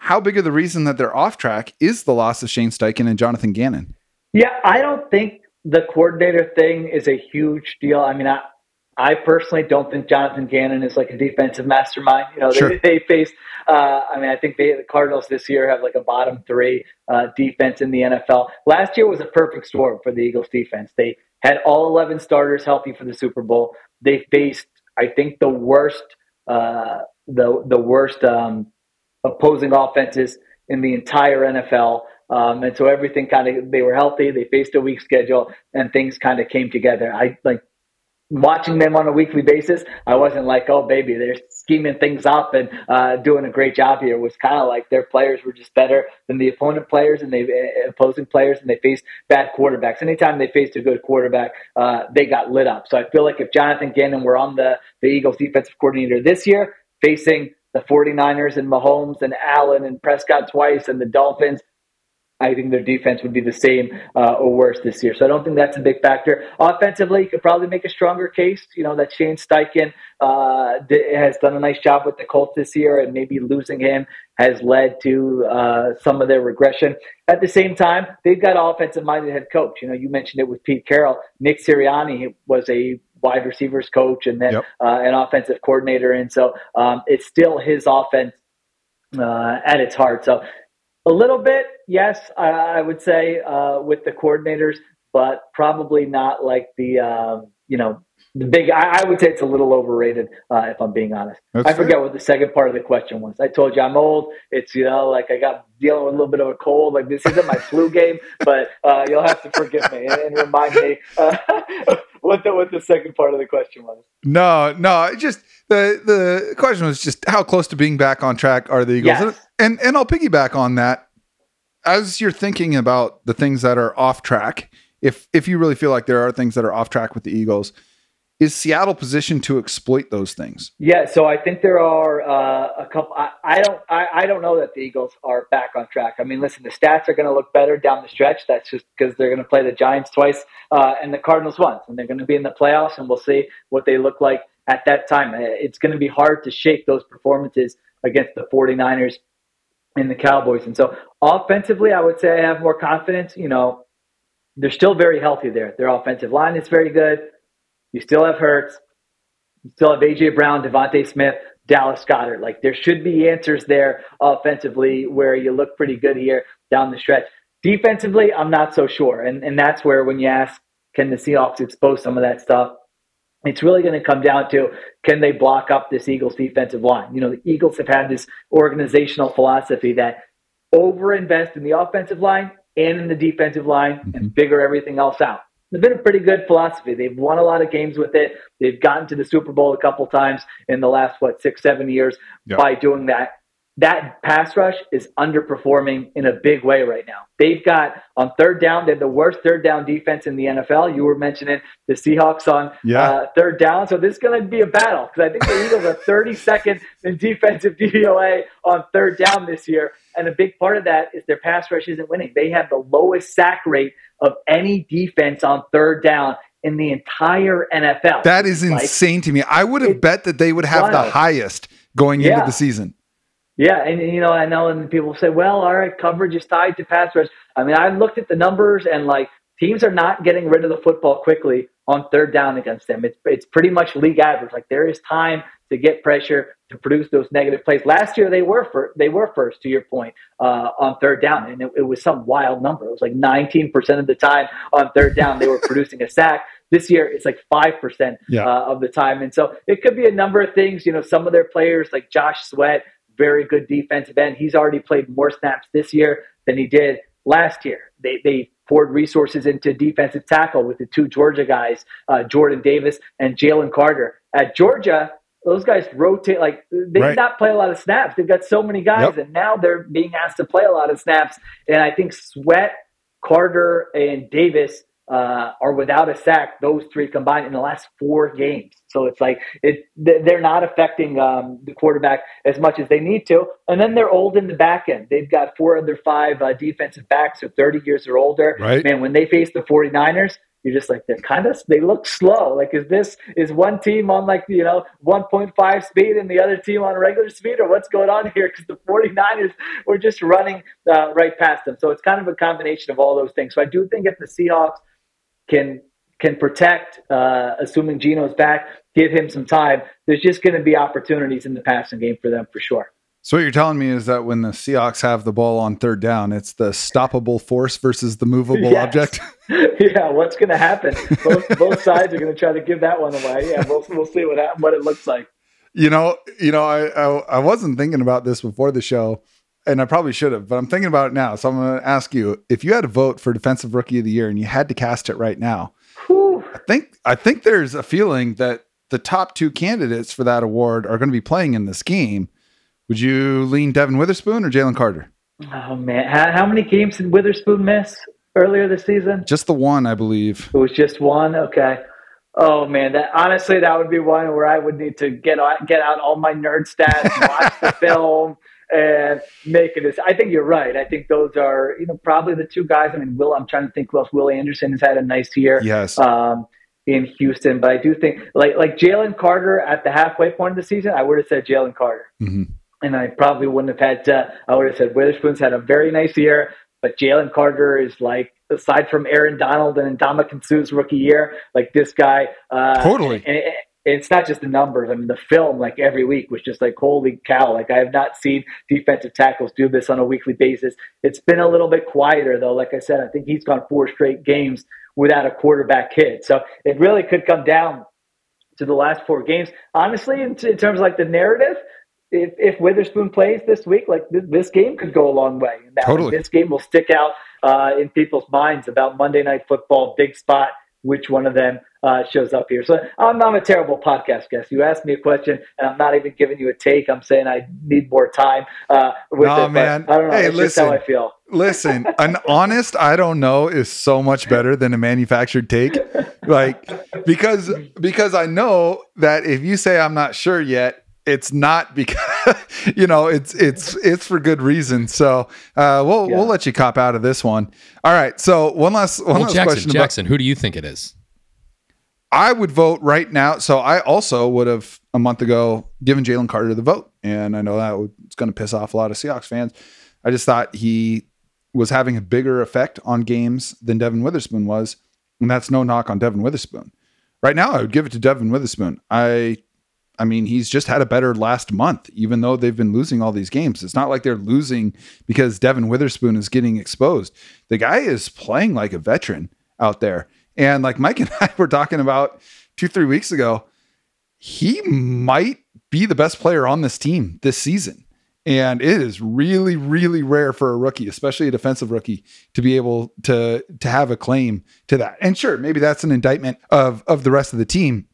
how big of the reason that they're off track is the loss of Shane Steichen and Jonathan Gannon? Yeah, I don't think the coordinator thing is a huge deal. I mean, I, I personally don't think Jonathan Gannon is like a defensive mastermind. You know, sure. they, they faced. Uh, I mean, I think they, the Cardinals this year have like a bottom three uh, defense in the NFL. Last year was a perfect storm for the Eagles defense. They had all 11 starters healthy for the Super Bowl. They faced, I think, the worst, uh, the the worst um, opposing offenses in the entire NFL. Um, and so everything kind of they were healthy. They faced a weak schedule, and things kind of came together. I like watching them on a weekly basis, I wasn't like, oh, baby, they're scheming things up and uh, doing a great job here. It was kind of like their players were just better than the opponent players and they uh, opposing players, and they faced bad quarterbacks. Anytime they faced a good quarterback, uh, they got lit up. So I feel like if Jonathan Gannon were on the, the Eagles defensive coordinator this year, facing the 49ers and Mahomes and Allen and Prescott twice and the Dolphins, I think their defense would be the same uh, or worse this year. So I don't think that's a big factor. Offensively, you could probably make a stronger case. You know that Shane Steichen uh, has done a nice job with the Colts this year, and maybe losing him has led to uh, some of their regression. At the same time, they've got an offensive-minded head coach. You know, you mentioned it with Pete Carroll. Nick Sirianni was a wide receivers coach and then yep. Uh, an offensive coordinator, and so um, it's still his offense uh, at its heart. So a little bit, yes, I, I would say uh, with the coordinators, but probably not like the um, you know the big. I, I, would say it's a little overrated uh, if I'm being honest. That's I forget fair. what the second part of the question was. I told you I'm old. It's you know like I got dealing with a little bit of a cold. Like this isn't my [laughs] flu game, but uh, you'll have to forgive me and, and remind me uh, [laughs] what the what the second part of the question was. No, no, just the the question was just how close to being back on track are the Eagles? Yes. And and I'll piggyback on that. As you're thinking about the things that are off track, if if you really feel like there are things that are off track with the Eagles, is Seattle positioned to exploit those things? Yeah, so I think there are uh, a couple. I, I don't. I, I, don't know that the Eagles are back on track. I mean, listen, the stats are going to look better down the stretch. That's just because they're going to play the Giants twice uh, and the Cardinals once, and they're going to be in the playoffs, and we'll see what they look like at that time. It's going to be hard to shake those performances against the 49ers and the Cowboys. And so offensively, I would say I have more confidence. You know, they're still very healthy there. Their offensive line is very good. You still have Hurts. You still have AJ Brown, DeVonta Smith, Dallas Goedert. Like there should be answers there offensively where you look pretty good here down the stretch. Defensively, I'm not so sure. And and that's where when you ask, can the Seahawks expose some of that stuff? It's really going to come down to can they block up this Eagles defensive line? You know, the Eagles have had this organizational philosophy that overinvest in the offensive line and in the defensive line mm-hmm. and figure everything else out. It's been a pretty good philosophy. They've won a lot of games with it. They've gotten to the Super Bowl a couple times in the last, what, six, seven years by doing that that pass rush is underperforming in a big way right now. They've got on third down, they're the worst third down defense in the NFL. You were mentioning the Seahawks on yeah. uh, third down. So this is going to be a battle because I think the Eagles are 32nd in defensive [laughs] DVOA on third down this year. And a big part of that is their pass rush isn't winning. They have the lowest sack rate of any defense on third down in the entire NFL. That is insane like, to me. I would have bet that they would have wild. the highest going yeah. into the season. Yeah, and you know, I know, and people say, "Well, all right, coverage is tied to pass rush." I mean, I looked at the numbers, and like teams are not getting rid of the football quickly on third down against them. It's it's pretty much league average. Like there is time to get pressure to produce those negative plays. Last year they were first, they were first to your point uh, on third down, and it, it, was some wild number. It was like 19 percent of the time on third down they were [laughs] producing a sack. This year it's like five percent yeah. uh, of the time, and so it could be a number of things. You know, some of their players like Josh Sweat very good defensive end. He's already played more snaps this year than he did last year. They they poured resources into defensive tackle with the two Georgia guys, uh, Jordan Davis and Jalen Carter. At Georgia, those guys rotate like they right. did not play a lot of snaps. They've got so many guys, yep. and now they're being asked to play a lot of snaps. And I think Sweat, Carter, and Davis uh, are without a sack. Those three combined in the last four games. So it's like it they're not affecting um, the quarterback as much as they need to. And then they're old in the back end. They've got four of their five uh, defensive backs are 30 years or older. Right. Man, when they face the 49ers, you're just like they're kind of they look slow like is this is one team on like you know 1.5 speed and the other team on regular speed or what's going on here because the 49ers were just running uh, right past them so it's kind of a combination of all those things so i do think if the seahawks can can protect uh, assuming Geno's back give him some time there's just going to be opportunities in the passing game for them for sure so what you're telling me is that when the Seahawks have the ball on third down, it's the stoppable force versus the movable yes. object. [laughs] yeah, what's going to happen? Both, both sides are going to try to give that one away. Yeah, we'll we'll see what what it looks like. You know, you know, I, I I wasn't thinking about this before the show, and I probably should have, but I'm thinking about it now. So I'm going to ask you: if you had a vote for Defensive Rookie of the Year and you had to cast it right now, Whew. I think I think there's a feeling that the top two candidates for that award are going to be playing in this game would you lean Devon Witherspoon or Jalen Carter? Oh man, how, how, many games did Witherspoon miss earlier this season? Just the one, I believe. It was just one. Okay. Oh man, that honestly that would be one where I would need to get get out all my nerd stats, watch the [laughs] film, and making this. I think you're right. I think those are you know probably the two guys. I mean, Will. I'm trying to think who else. Will Anderson has had a nice year. Yes. Um, in Houston, but I do think like like Jalen Carter at the halfway point of the season, I would have said Jalen Carter. Mm-hmm and I probably wouldn't have had. To, I would have said Witherspoon's had a very nice year, but Jalen Carter is like, aside from Aaron Donald and Ndamukong Suh's rookie year, like this guy. Uh, totally. And, and, it's not just the numbers. I mean, the film, like every week, was just like, holy cow! Like I have not seen defensive tackles do this on a weekly basis. It's been a little bit quieter though. Like I said, I think he's gone four straight games without a quarterback hit. So it really could come down to the last four games. Honestly, in, in terms of like the narrative, if, if Witherspoon plays this week, like this, this game could go a long way. That, totally. This game will stick out uh, in people's minds about Monday Night Football, big spot, which one of them uh, shows up here. So I'm, I'm a terrible podcast guest. You asked me a question, and I'm not even giving you a take. I'm saying I need more time uh, with no, it. man. I don't know. Hey, it's listen, how I feel. listen, [laughs] an honest I don't know is so much better than a manufactured take. Like because because I know that if you say I'm not sure yet, it's not because [laughs] you know it's it's it's for good reason. So uh, we'll yeah. we'll let you cop out of this one. All right. So one last one well, last Jacson, question. Jacson, who do you think it is? I would vote right now. So I also would have a month ago given Jalen Carter the vote, and I know that it's going to piss off a lot of Seahawks fans. I just thought he was having a bigger effect on games than Devon Witherspoon was, and that's no knock on Devon Witherspoon. Right now, I would give it to Devon Witherspoon. I I mean, he's just had a better last month, even though they've been losing all these games. It's not like they're losing because Devon Witherspoon is getting exposed. The guy is playing like a veteran out there. And like Mike and [laughs] I were talking about two, three weeks ago, he might be the best player on this team this season. And it is really, really rare for a rookie, especially a defensive rookie, to be able to to have a claim to that. And sure, maybe that's an indictment of of the rest of the team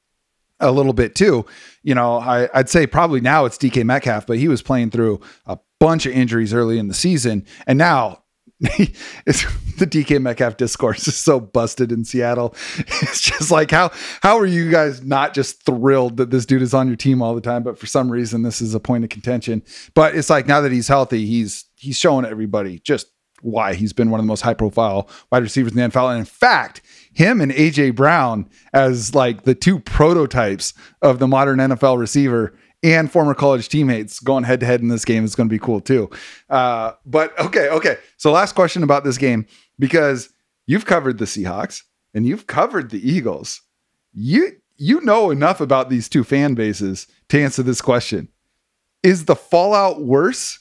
a little bit too. You know, I, would say probably now it's DK Metcalf, but he was playing through a bunch of injuries early in the season, and now [laughs] it's the DK Metcalf discourse is so busted in Seattle. [laughs] It's just like how how are you guys not just thrilled that this dude is on your team all the time, but for some reason this is a point of contention. But it's like now that he's healthy, he's he's showing everybody just why he's been one of the most high profile wide receivers in the NFL. And in fact, him and AJ Brown as like the two prototypes of the modern NFL receiver and former college teammates going head to head in this game is going to be cool too. Uh, but okay, okay. So last question about this game because you've covered the Seahawks and you've covered the Eagles. You you know enough about these two fan bases to answer this question. Is the fallout worse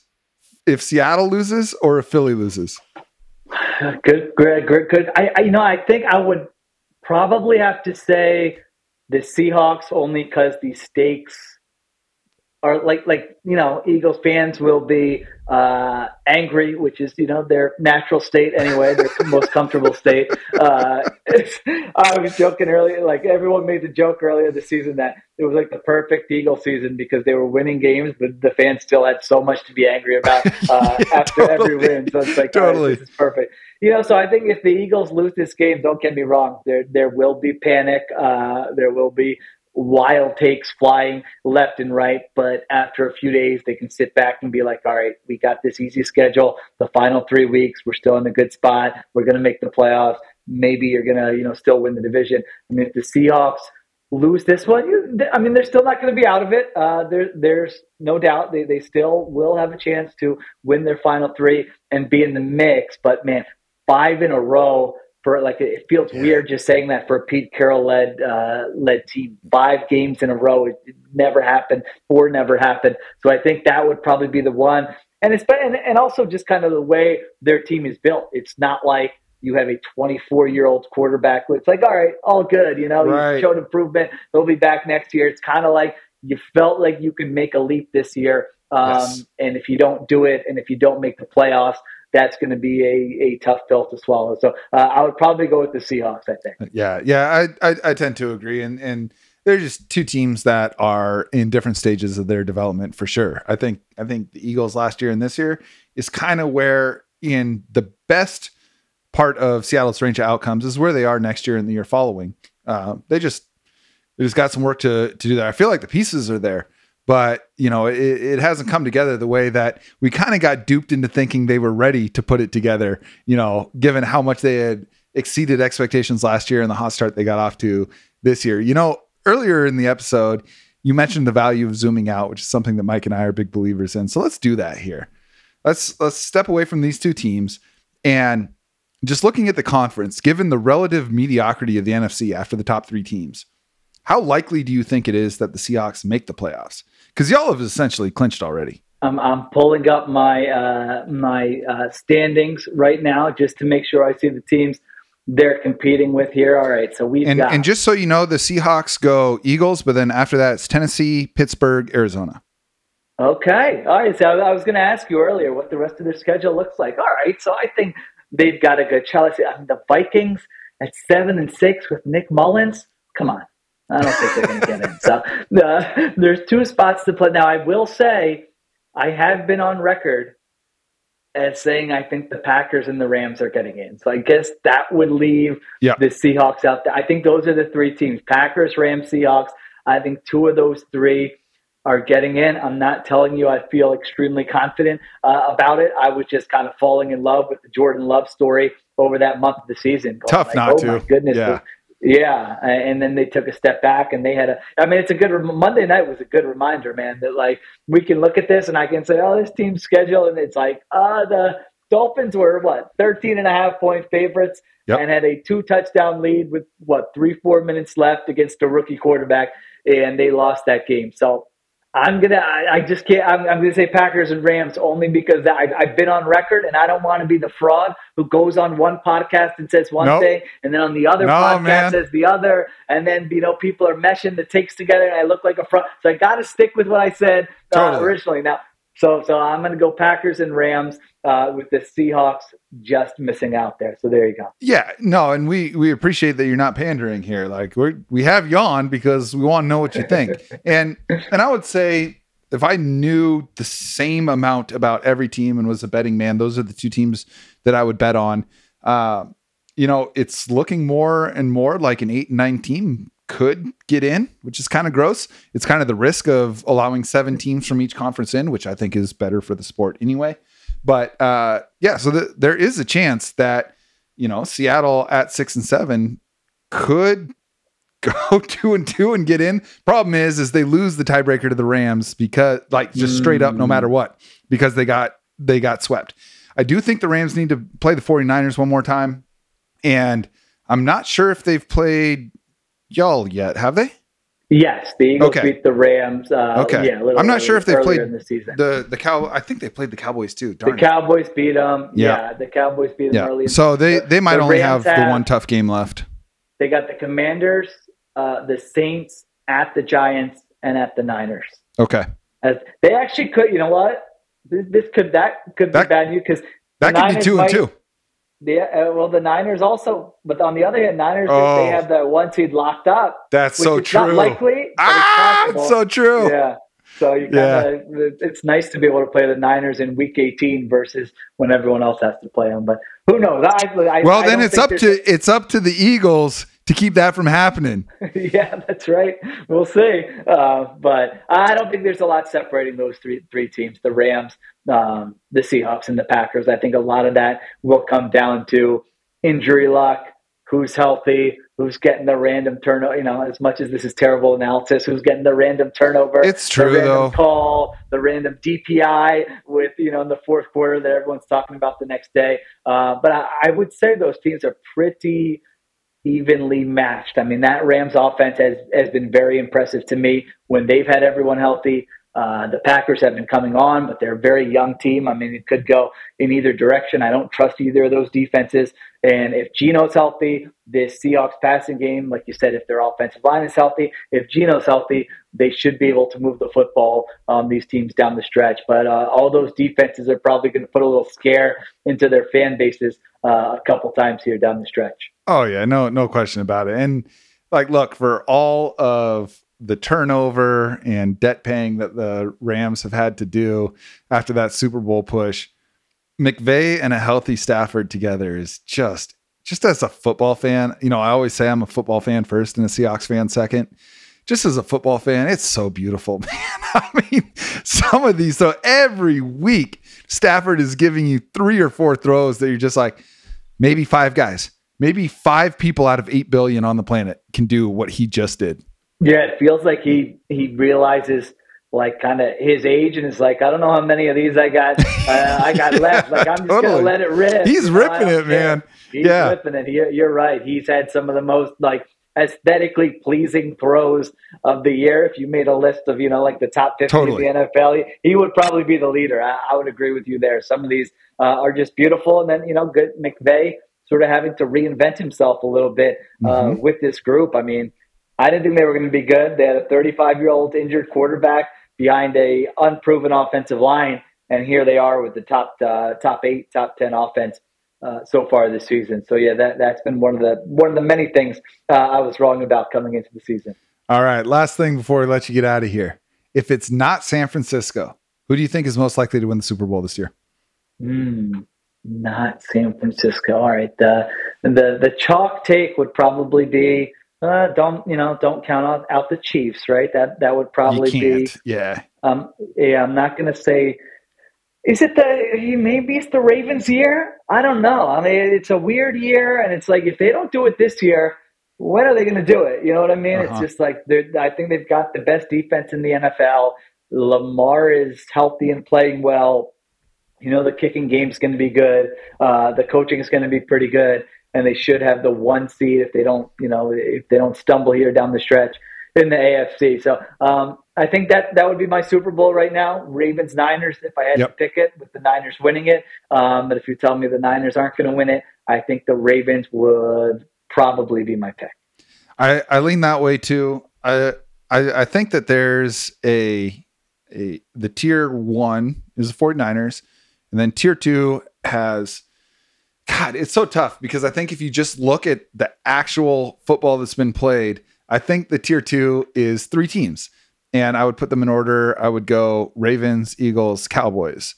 if Seattle loses or if Philly loses? Good, good, good, good. I, I, you know, I think I would probably have to say the Seahawks only because the stakes are like like you know Eagles fans will be uh, angry, which is you know their natural state anyway, their [laughs] most comfortable state. Uh, [laughs] I was joking earlier, like everyone made the joke earlier this season that it was like the perfect Eagle season because they were winning games, but the fans still had so much to be angry about [laughs] uh, yeah, after totally. every win. So it's like totally this is perfect. You know, so I think if the Eagles lose this game, don't get me wrong, there there will be panic. Uh, there will be wild takes flying left and right. But after a few days, they can sit back and be like, all right, we got this easy schedule. The final three weeks, we're still in a good spot. We're going to make the playoffs. Maybe you're going to, you know, still win the division. I mean, if the Seahawks lose this one, I mean, they're still not going to be out of it. Uh, there, there's no doubt they, they still will have a chance to win their final three and be in the mix. But man, five in a row for like it feels yeah. weird just saying that for a Pete Carroll led uh, led team. Five games in a row, it, never happened. Four never happened. So I think that would probably be the one. And it's and, and also just kind of the way their team is built. It's not like you have a 24 year old quarterback. It's like, all right, all good. You know, right. you showed improvement. They'll be back next year. It's kind of like you felt like you can make a leap this year. Um, yes. And if you don't do it, and if you don't make the playoffs, that's going to be a, a tough pill to swallow. So uh, I would probably go with the Seahawks. I think. Yeah, yeah, I, I, I tend to agree, and and they're just two teams that are in different stages of their development for sure. I think I think the Eagles last year and this year is kind of where in the best part of Seattle's range of outcomes is where they are next year and the year following. Uh, they just they just got some work to to do there. I feel like the pieces are there but you know it, it, hasn't come together the way that we kind of got duped into thinking they were ready to put it together you know given how much they had exceeded expectations last year and the hot start they got off to this year. You know earlier in the episode you mentioned the value of zooming out which is something that mike and i are big believers in. So let's do that here. Let's let's step away from these two teams and just looking at the conference given the relative mediocrity of the nfc after the top three teams how likely do you think it is that the Seahawks make the playoffs? Because y'all have essentially clinched already. I'm, I'm pulling up my uh, my uh, standings right now just to make sure I see the teams they're competing with here. All right, so we've and, got and just so you know, the Seahawks go Eagles, but then after that it's Tennessee, Pittsburgh, Arizona. Okay, all right. So I was going to ask you earlier what the rest of their schedule looks like. All right, so I think they've got a good challenge. I mean, the Vikings at seven and six with Nick Mullens. Come on, I don't think they're going to get in. So uh, there's two spots to play. Now, I will say I have been on record as saying I think the Packers and the Rams are getting in. So I guess that would leave the Seahawks out there. I think those are the three teams Packers, Rams, Seahawks. I think two of those three are getting in. I'm not telling you I feel extremely confident uh, about it. I was just kind of falling in love with the Jordan Love story over that month of the season. Tough like, not oh, to. My goodness. Yeah. Yeah, and then they took a step back, and they had a. I mean, it's a good Monday night was a good reminder, man. That like we can look at this, and I can say, oh, this team's schedule, and it's like, uh the Dolphins were what 13 and a half point favorites yep. and had a two touchdown lead with what three four minutes left against a rookie quarterback, and they lost that game. So I'm gonna. I, I just can't. I'm, I'm, gonna say Packers and Rams only because I, I've been on record, and I don't want to be the fraud who goes on one podcast and says one nope. thing, and then on the other no, podcast man. says the other, and then you know people are meshing the takes together, and I look like a fraud. So I got to stick with what I said uh, totally. originally. Now so, so I'm going to go Packers and Rams uh, with the Seahawks just missing out there. So there you go. Yeah, no, and we we appreciate that you're not pandering here. Like we we have you on because we want to know what you think. [laughs] and and I would say if I knew the same amount about every team and was a betting man, those are the two teams that I would bet on. Uh, you know, it's looking more and more like an eight and nine team could get in, which is kind of gross. It's kind of the risk of allowing seven teams from each conference in, which I think is better for the sport anyway. But uh, yeah, so the, there is a chance that you know Seattle at six and seven could [laughs] go two and two and get in. Problem is, is they lose the tiebreaker to the Rams because, like, just straight up, no matter what, because they got they got swept. I do think the Rams need to play the 49ers one more time. And I'm not sure if they've played y'all yet, have they? Yes, the Eagles okay. beat the Rams. Uh, okay, yeah, I'm not sure if they played the season. The the cow. I think they played the Cowboys too. Darn the Cowboys beat them. Yeah. yeah. the Cowboys beat them yeah. early. So they they might the only have, have the one tough game left. They got the Commanders, uh, the Saints, at the Giants, and at the Niners. Okay. As they actually could, you know what? This, this could that could That- be bad news because That could be two and two. Yeah, uh, well, the Niners also, but on the other hand, Niners Oh. they have the one seed locked up. That's so true. likely. it's Ah, it's so true. Yeah. So you Yeah. kind of, it's nice to be able to play the Niners in Week 18 versus when everyone else has to play them. But who knows? I, I, Well, I then it's up to it's up to the Eagles to keep that from happening. [laughs] yeah, that's right. We'll see. Uh, but I don't think there's a lot separating those three three teams: the Rams, um, the Seahawks, and the Packers. I think a lot of that will come down to injury luck, who's healthy, who's getting the random turnover. You know, as much as this is terrible analysis, who's getting the random turnover? It's true, the random though. Call the random DPI with you know in the fourth quarter that everyone's talking about the next day. Uh, but I, I would say those teams are pretty evenly matched. I mean, that Rams offense has, has been very impressive to me when they've had everyone healthy. Uh, the Packers have been coming on, but they're a very young team. I mean, it could go in either direction. I don't trust either of those defenses. And if Geno's healthy, this Seahawks passing game, like you said, if their offensive line is healthy, if Geno's healthy, they should be able to move the football, um, these teams down the stretch. But uh, all those defenses are probably going to put a little scare into their fan bases uh, a couple times here down the stretch. Oh yeah, no no question about it. And like look, for all of the turnover and debt paying that the Rams have had to do after that Super Bowl push, McVay and a healthy Stafford together is just just as a football fan, you know, I always say I'm a football fan first and a Seahawks fan second. Just as a football fan, it's so beautiful, [laughs] man. I mean, some of these, so every week, Stafford is giving you three or four throws that you're just like, maybe five guys, maybe five people out of 8 billion on the planet can do what he just did. Yeah, it feels like he he realizes like kind of his age and it's like, I don't know how many of these I got uh, I got [laughs] left. Like I'm just Totally. gonna let it rip. He's You know, I ripping it, care. man. He's Yeah. ripping it. You're, you're right. He's had some of the most like aesthetically pleasing throws of the year. If you made a list of you know like the top 50 Totally. in the NFL, he, he would probably be the leader. I, I would agree with you there. Some of these uh, are just beautiful, and then you know, good McVay sort of having to reinvent himself a little bit uh, Mhm. with this group. I mean. I didn't think they were going to be good. They had a 35 year old injured quarterback behind a unproven offensive line, and here they are with the top uh, top eight, top ten offense uh, so far this season. So yeah, that that's been one of the one of the many things uh, I was wrong about coming into the season. All right. Last thing before we let you get out of here. If it's not San Francisco, who do you think is most likely to win the Super Bowl this year? Hmm, not San Francisco. All right, the the the chalk take would probably be. Uh, don't you know? Don't count out, out the Chiefs, right? That that would probably you be. Yeah. Um, yeah, I'm not going to say. Is it the maybe it's the Ravens' year? I don't know. I mean, it's a weird year, and it's like if they don't do it this year, when are they going to do it? You know what I mean? Uh-huh. It's just like they're, I think they've got the best defense in the NFL. Lamar is healthy and playing well. You know, the kicking game's going to be good. Uh, the coaching is going to be pretty good, and they should have the one seed if they don't, you know, if they don't stumble here down the stretch in the AFC. So um, I think that that would be my Super Bowl right now. Ravens Niners, if I had Yep. to pick it, with the Niners winning it. Um, but if you tell me the Niners aren't going to win it, I think the Ravens would probably be my pick. I, I lean that way too. I, I I think that there's a a the tier one is the 49ers, and then tier two has God, it's so tough because I think if you just look at the actual football that's been played, I think the tier two is three teams. And I would put them in order. I would go Ravens, Eagles, Cowboys.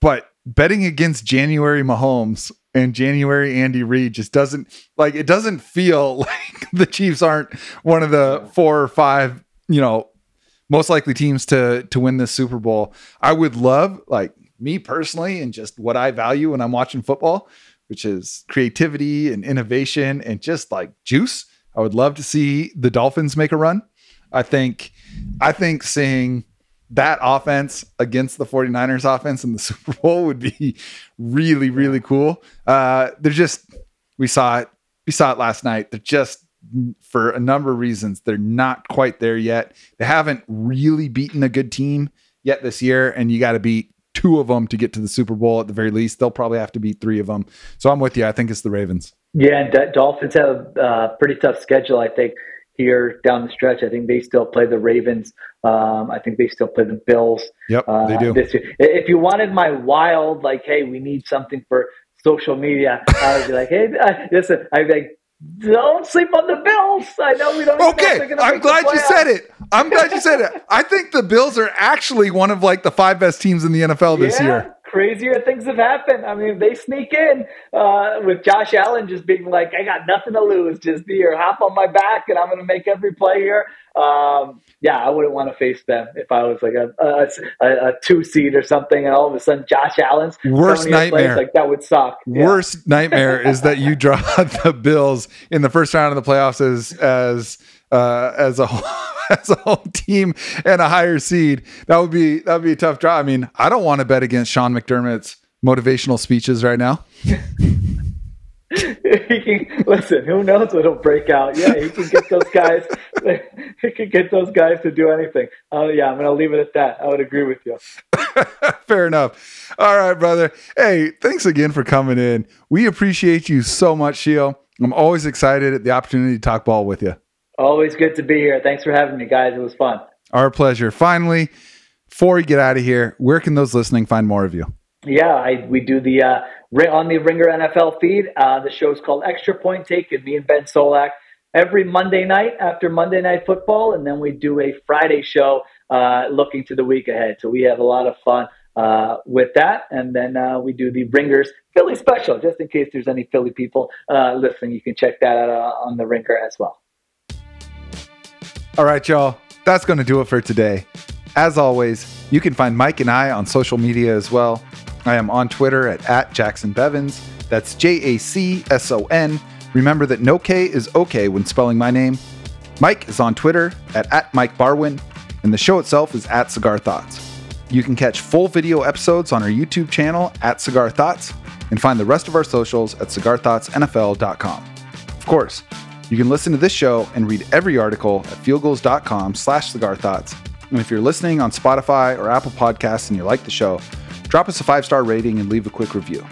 But betting against January Mahomes and January Andy Reid just doesn't like it doesn't feel [laughs] like the Chiefs aren't one of the four or five, you know, most likely teams to to win this Super Bowl. I would love like me personally and just what I value when I'm watching football, which is creativity and innovation and just like juice. I would love to see the Dolphins make a run. I think I think seeing that offense against the 49ers offense in the [laughs] Super Bowl would be really, really cool. Uh, they're just, we saw it, we saw it last night. They're just, for a number of reasons, they're not quite there yet. They haven't really beaten a good team yet this year, and you got to beat two of them to get to the Super Bowl at the very least. They'll probably have to beat three of them. So I'm with you. I think it's the Ravens. Yeah, and D- Dolphins have a uh, pretty tough schedule. I think here down the stretch. I think they still play the Ravens. Um, I think they still play the Bills. Yep, uh, they do. This year. If you wanted my wild, like, hey, we need something for social media, I would be like, hey, [laughs] listen, I'd be like, don't sleep on the Bills. I know we don't. Okay, I'm glad you said it. I'm glad you said it. I think the Bills are actually one of like the five best teams in the NFL this yeah, year. Crazier things have happened. I mean, they sneak in uh, with Josh Allen just being like, "I got nothing to lose. Just be here, hop on my back, and I'm going to make every play here." Um, yeah, I wouldn't want to face them if I was like a, a, a, two seed or something, and all of a sudden Josh Allen's worst nightmare. like that would suck. Yeah. Worst nightmare is that you [laughs] draw the Bills in the first round of the playoffs as as uh, as a whole, [laughs] as a home team and a higher seed. That would be that would be a tough draw. I mean, I don't want to bet against Sean McDermott's motivational speeches right now. he [laughs] can listen. Who knows what'll break out? Yeah, he can get those guys. [laughs] he can get those guys to do anything. Oh uh, yeah, I'm gonna leave it at that. I would agree with you. Fair enough. All right, brother. Hey, thanks again for coming in. We appreciate you so much, Sheil. I'm always excited at the opportunity to talk ball with you. Always good to be here. Thanks for having me, guys. It was fun. Our pleasure. Finally, before we get out of here, where can those listening find more of you? Yeah, I, we do the uh, on the Ringer NFL feed. Uh, the show is called Extra Point Take, and me and Ben Solak every Monday night after Monday Night Football, and then we do a Friday show uh, looking to the week ahead. So we have a lot of fun uh, with that, and then uh, we do the Ringers Philly special, just in case there's any Philly people uh, listening. You can check that out uh, on the Ringer as well. All right, y'all. That's going to do it for today. As always, you can find Mike and I on social media as well. I am on Twitter at, at Jacson Bevens. That's J A C S O N. Remember that no K is okay when spelling my name. Mike is on Twitter at, at Mike Barwin, and the show itself is at Cigar Thoughts. You can catch full video episodes on our YouTube channel at Cigar Thoughts and find the rest of our socials at cigarthoughtsnfl.com. Of course, you can listen to this show and read every article at fieldgulls.com slash cigar thoughts. And if you're listening on Spotify or Apple Podcasts and you like the show, drop us a five-star rating and leave a quick review.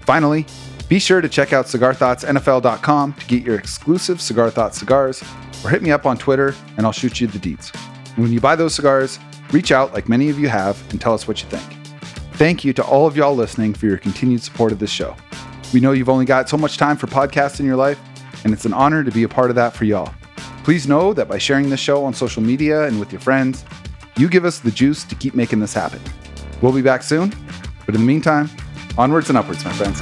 Finally, be sure to check out cigarthoughtsnfl.com to get your exclusive Cigar Thoughts cigars, or hit me up on Twitter and I'll shoot you the deets. when you buy those cigars, reach out like many of you have and tell us what you think. Thank you to all of y'all listening for your continued support of this show. We know you've only got so much time for podcasts in your life, and it's an honor to be a part of that for y'all. Please know that by sharing this show on social media and with your friends, you give us the juice to keep making this happen. We'll be back soon, but in the meantime, onwards and upwards, my friends.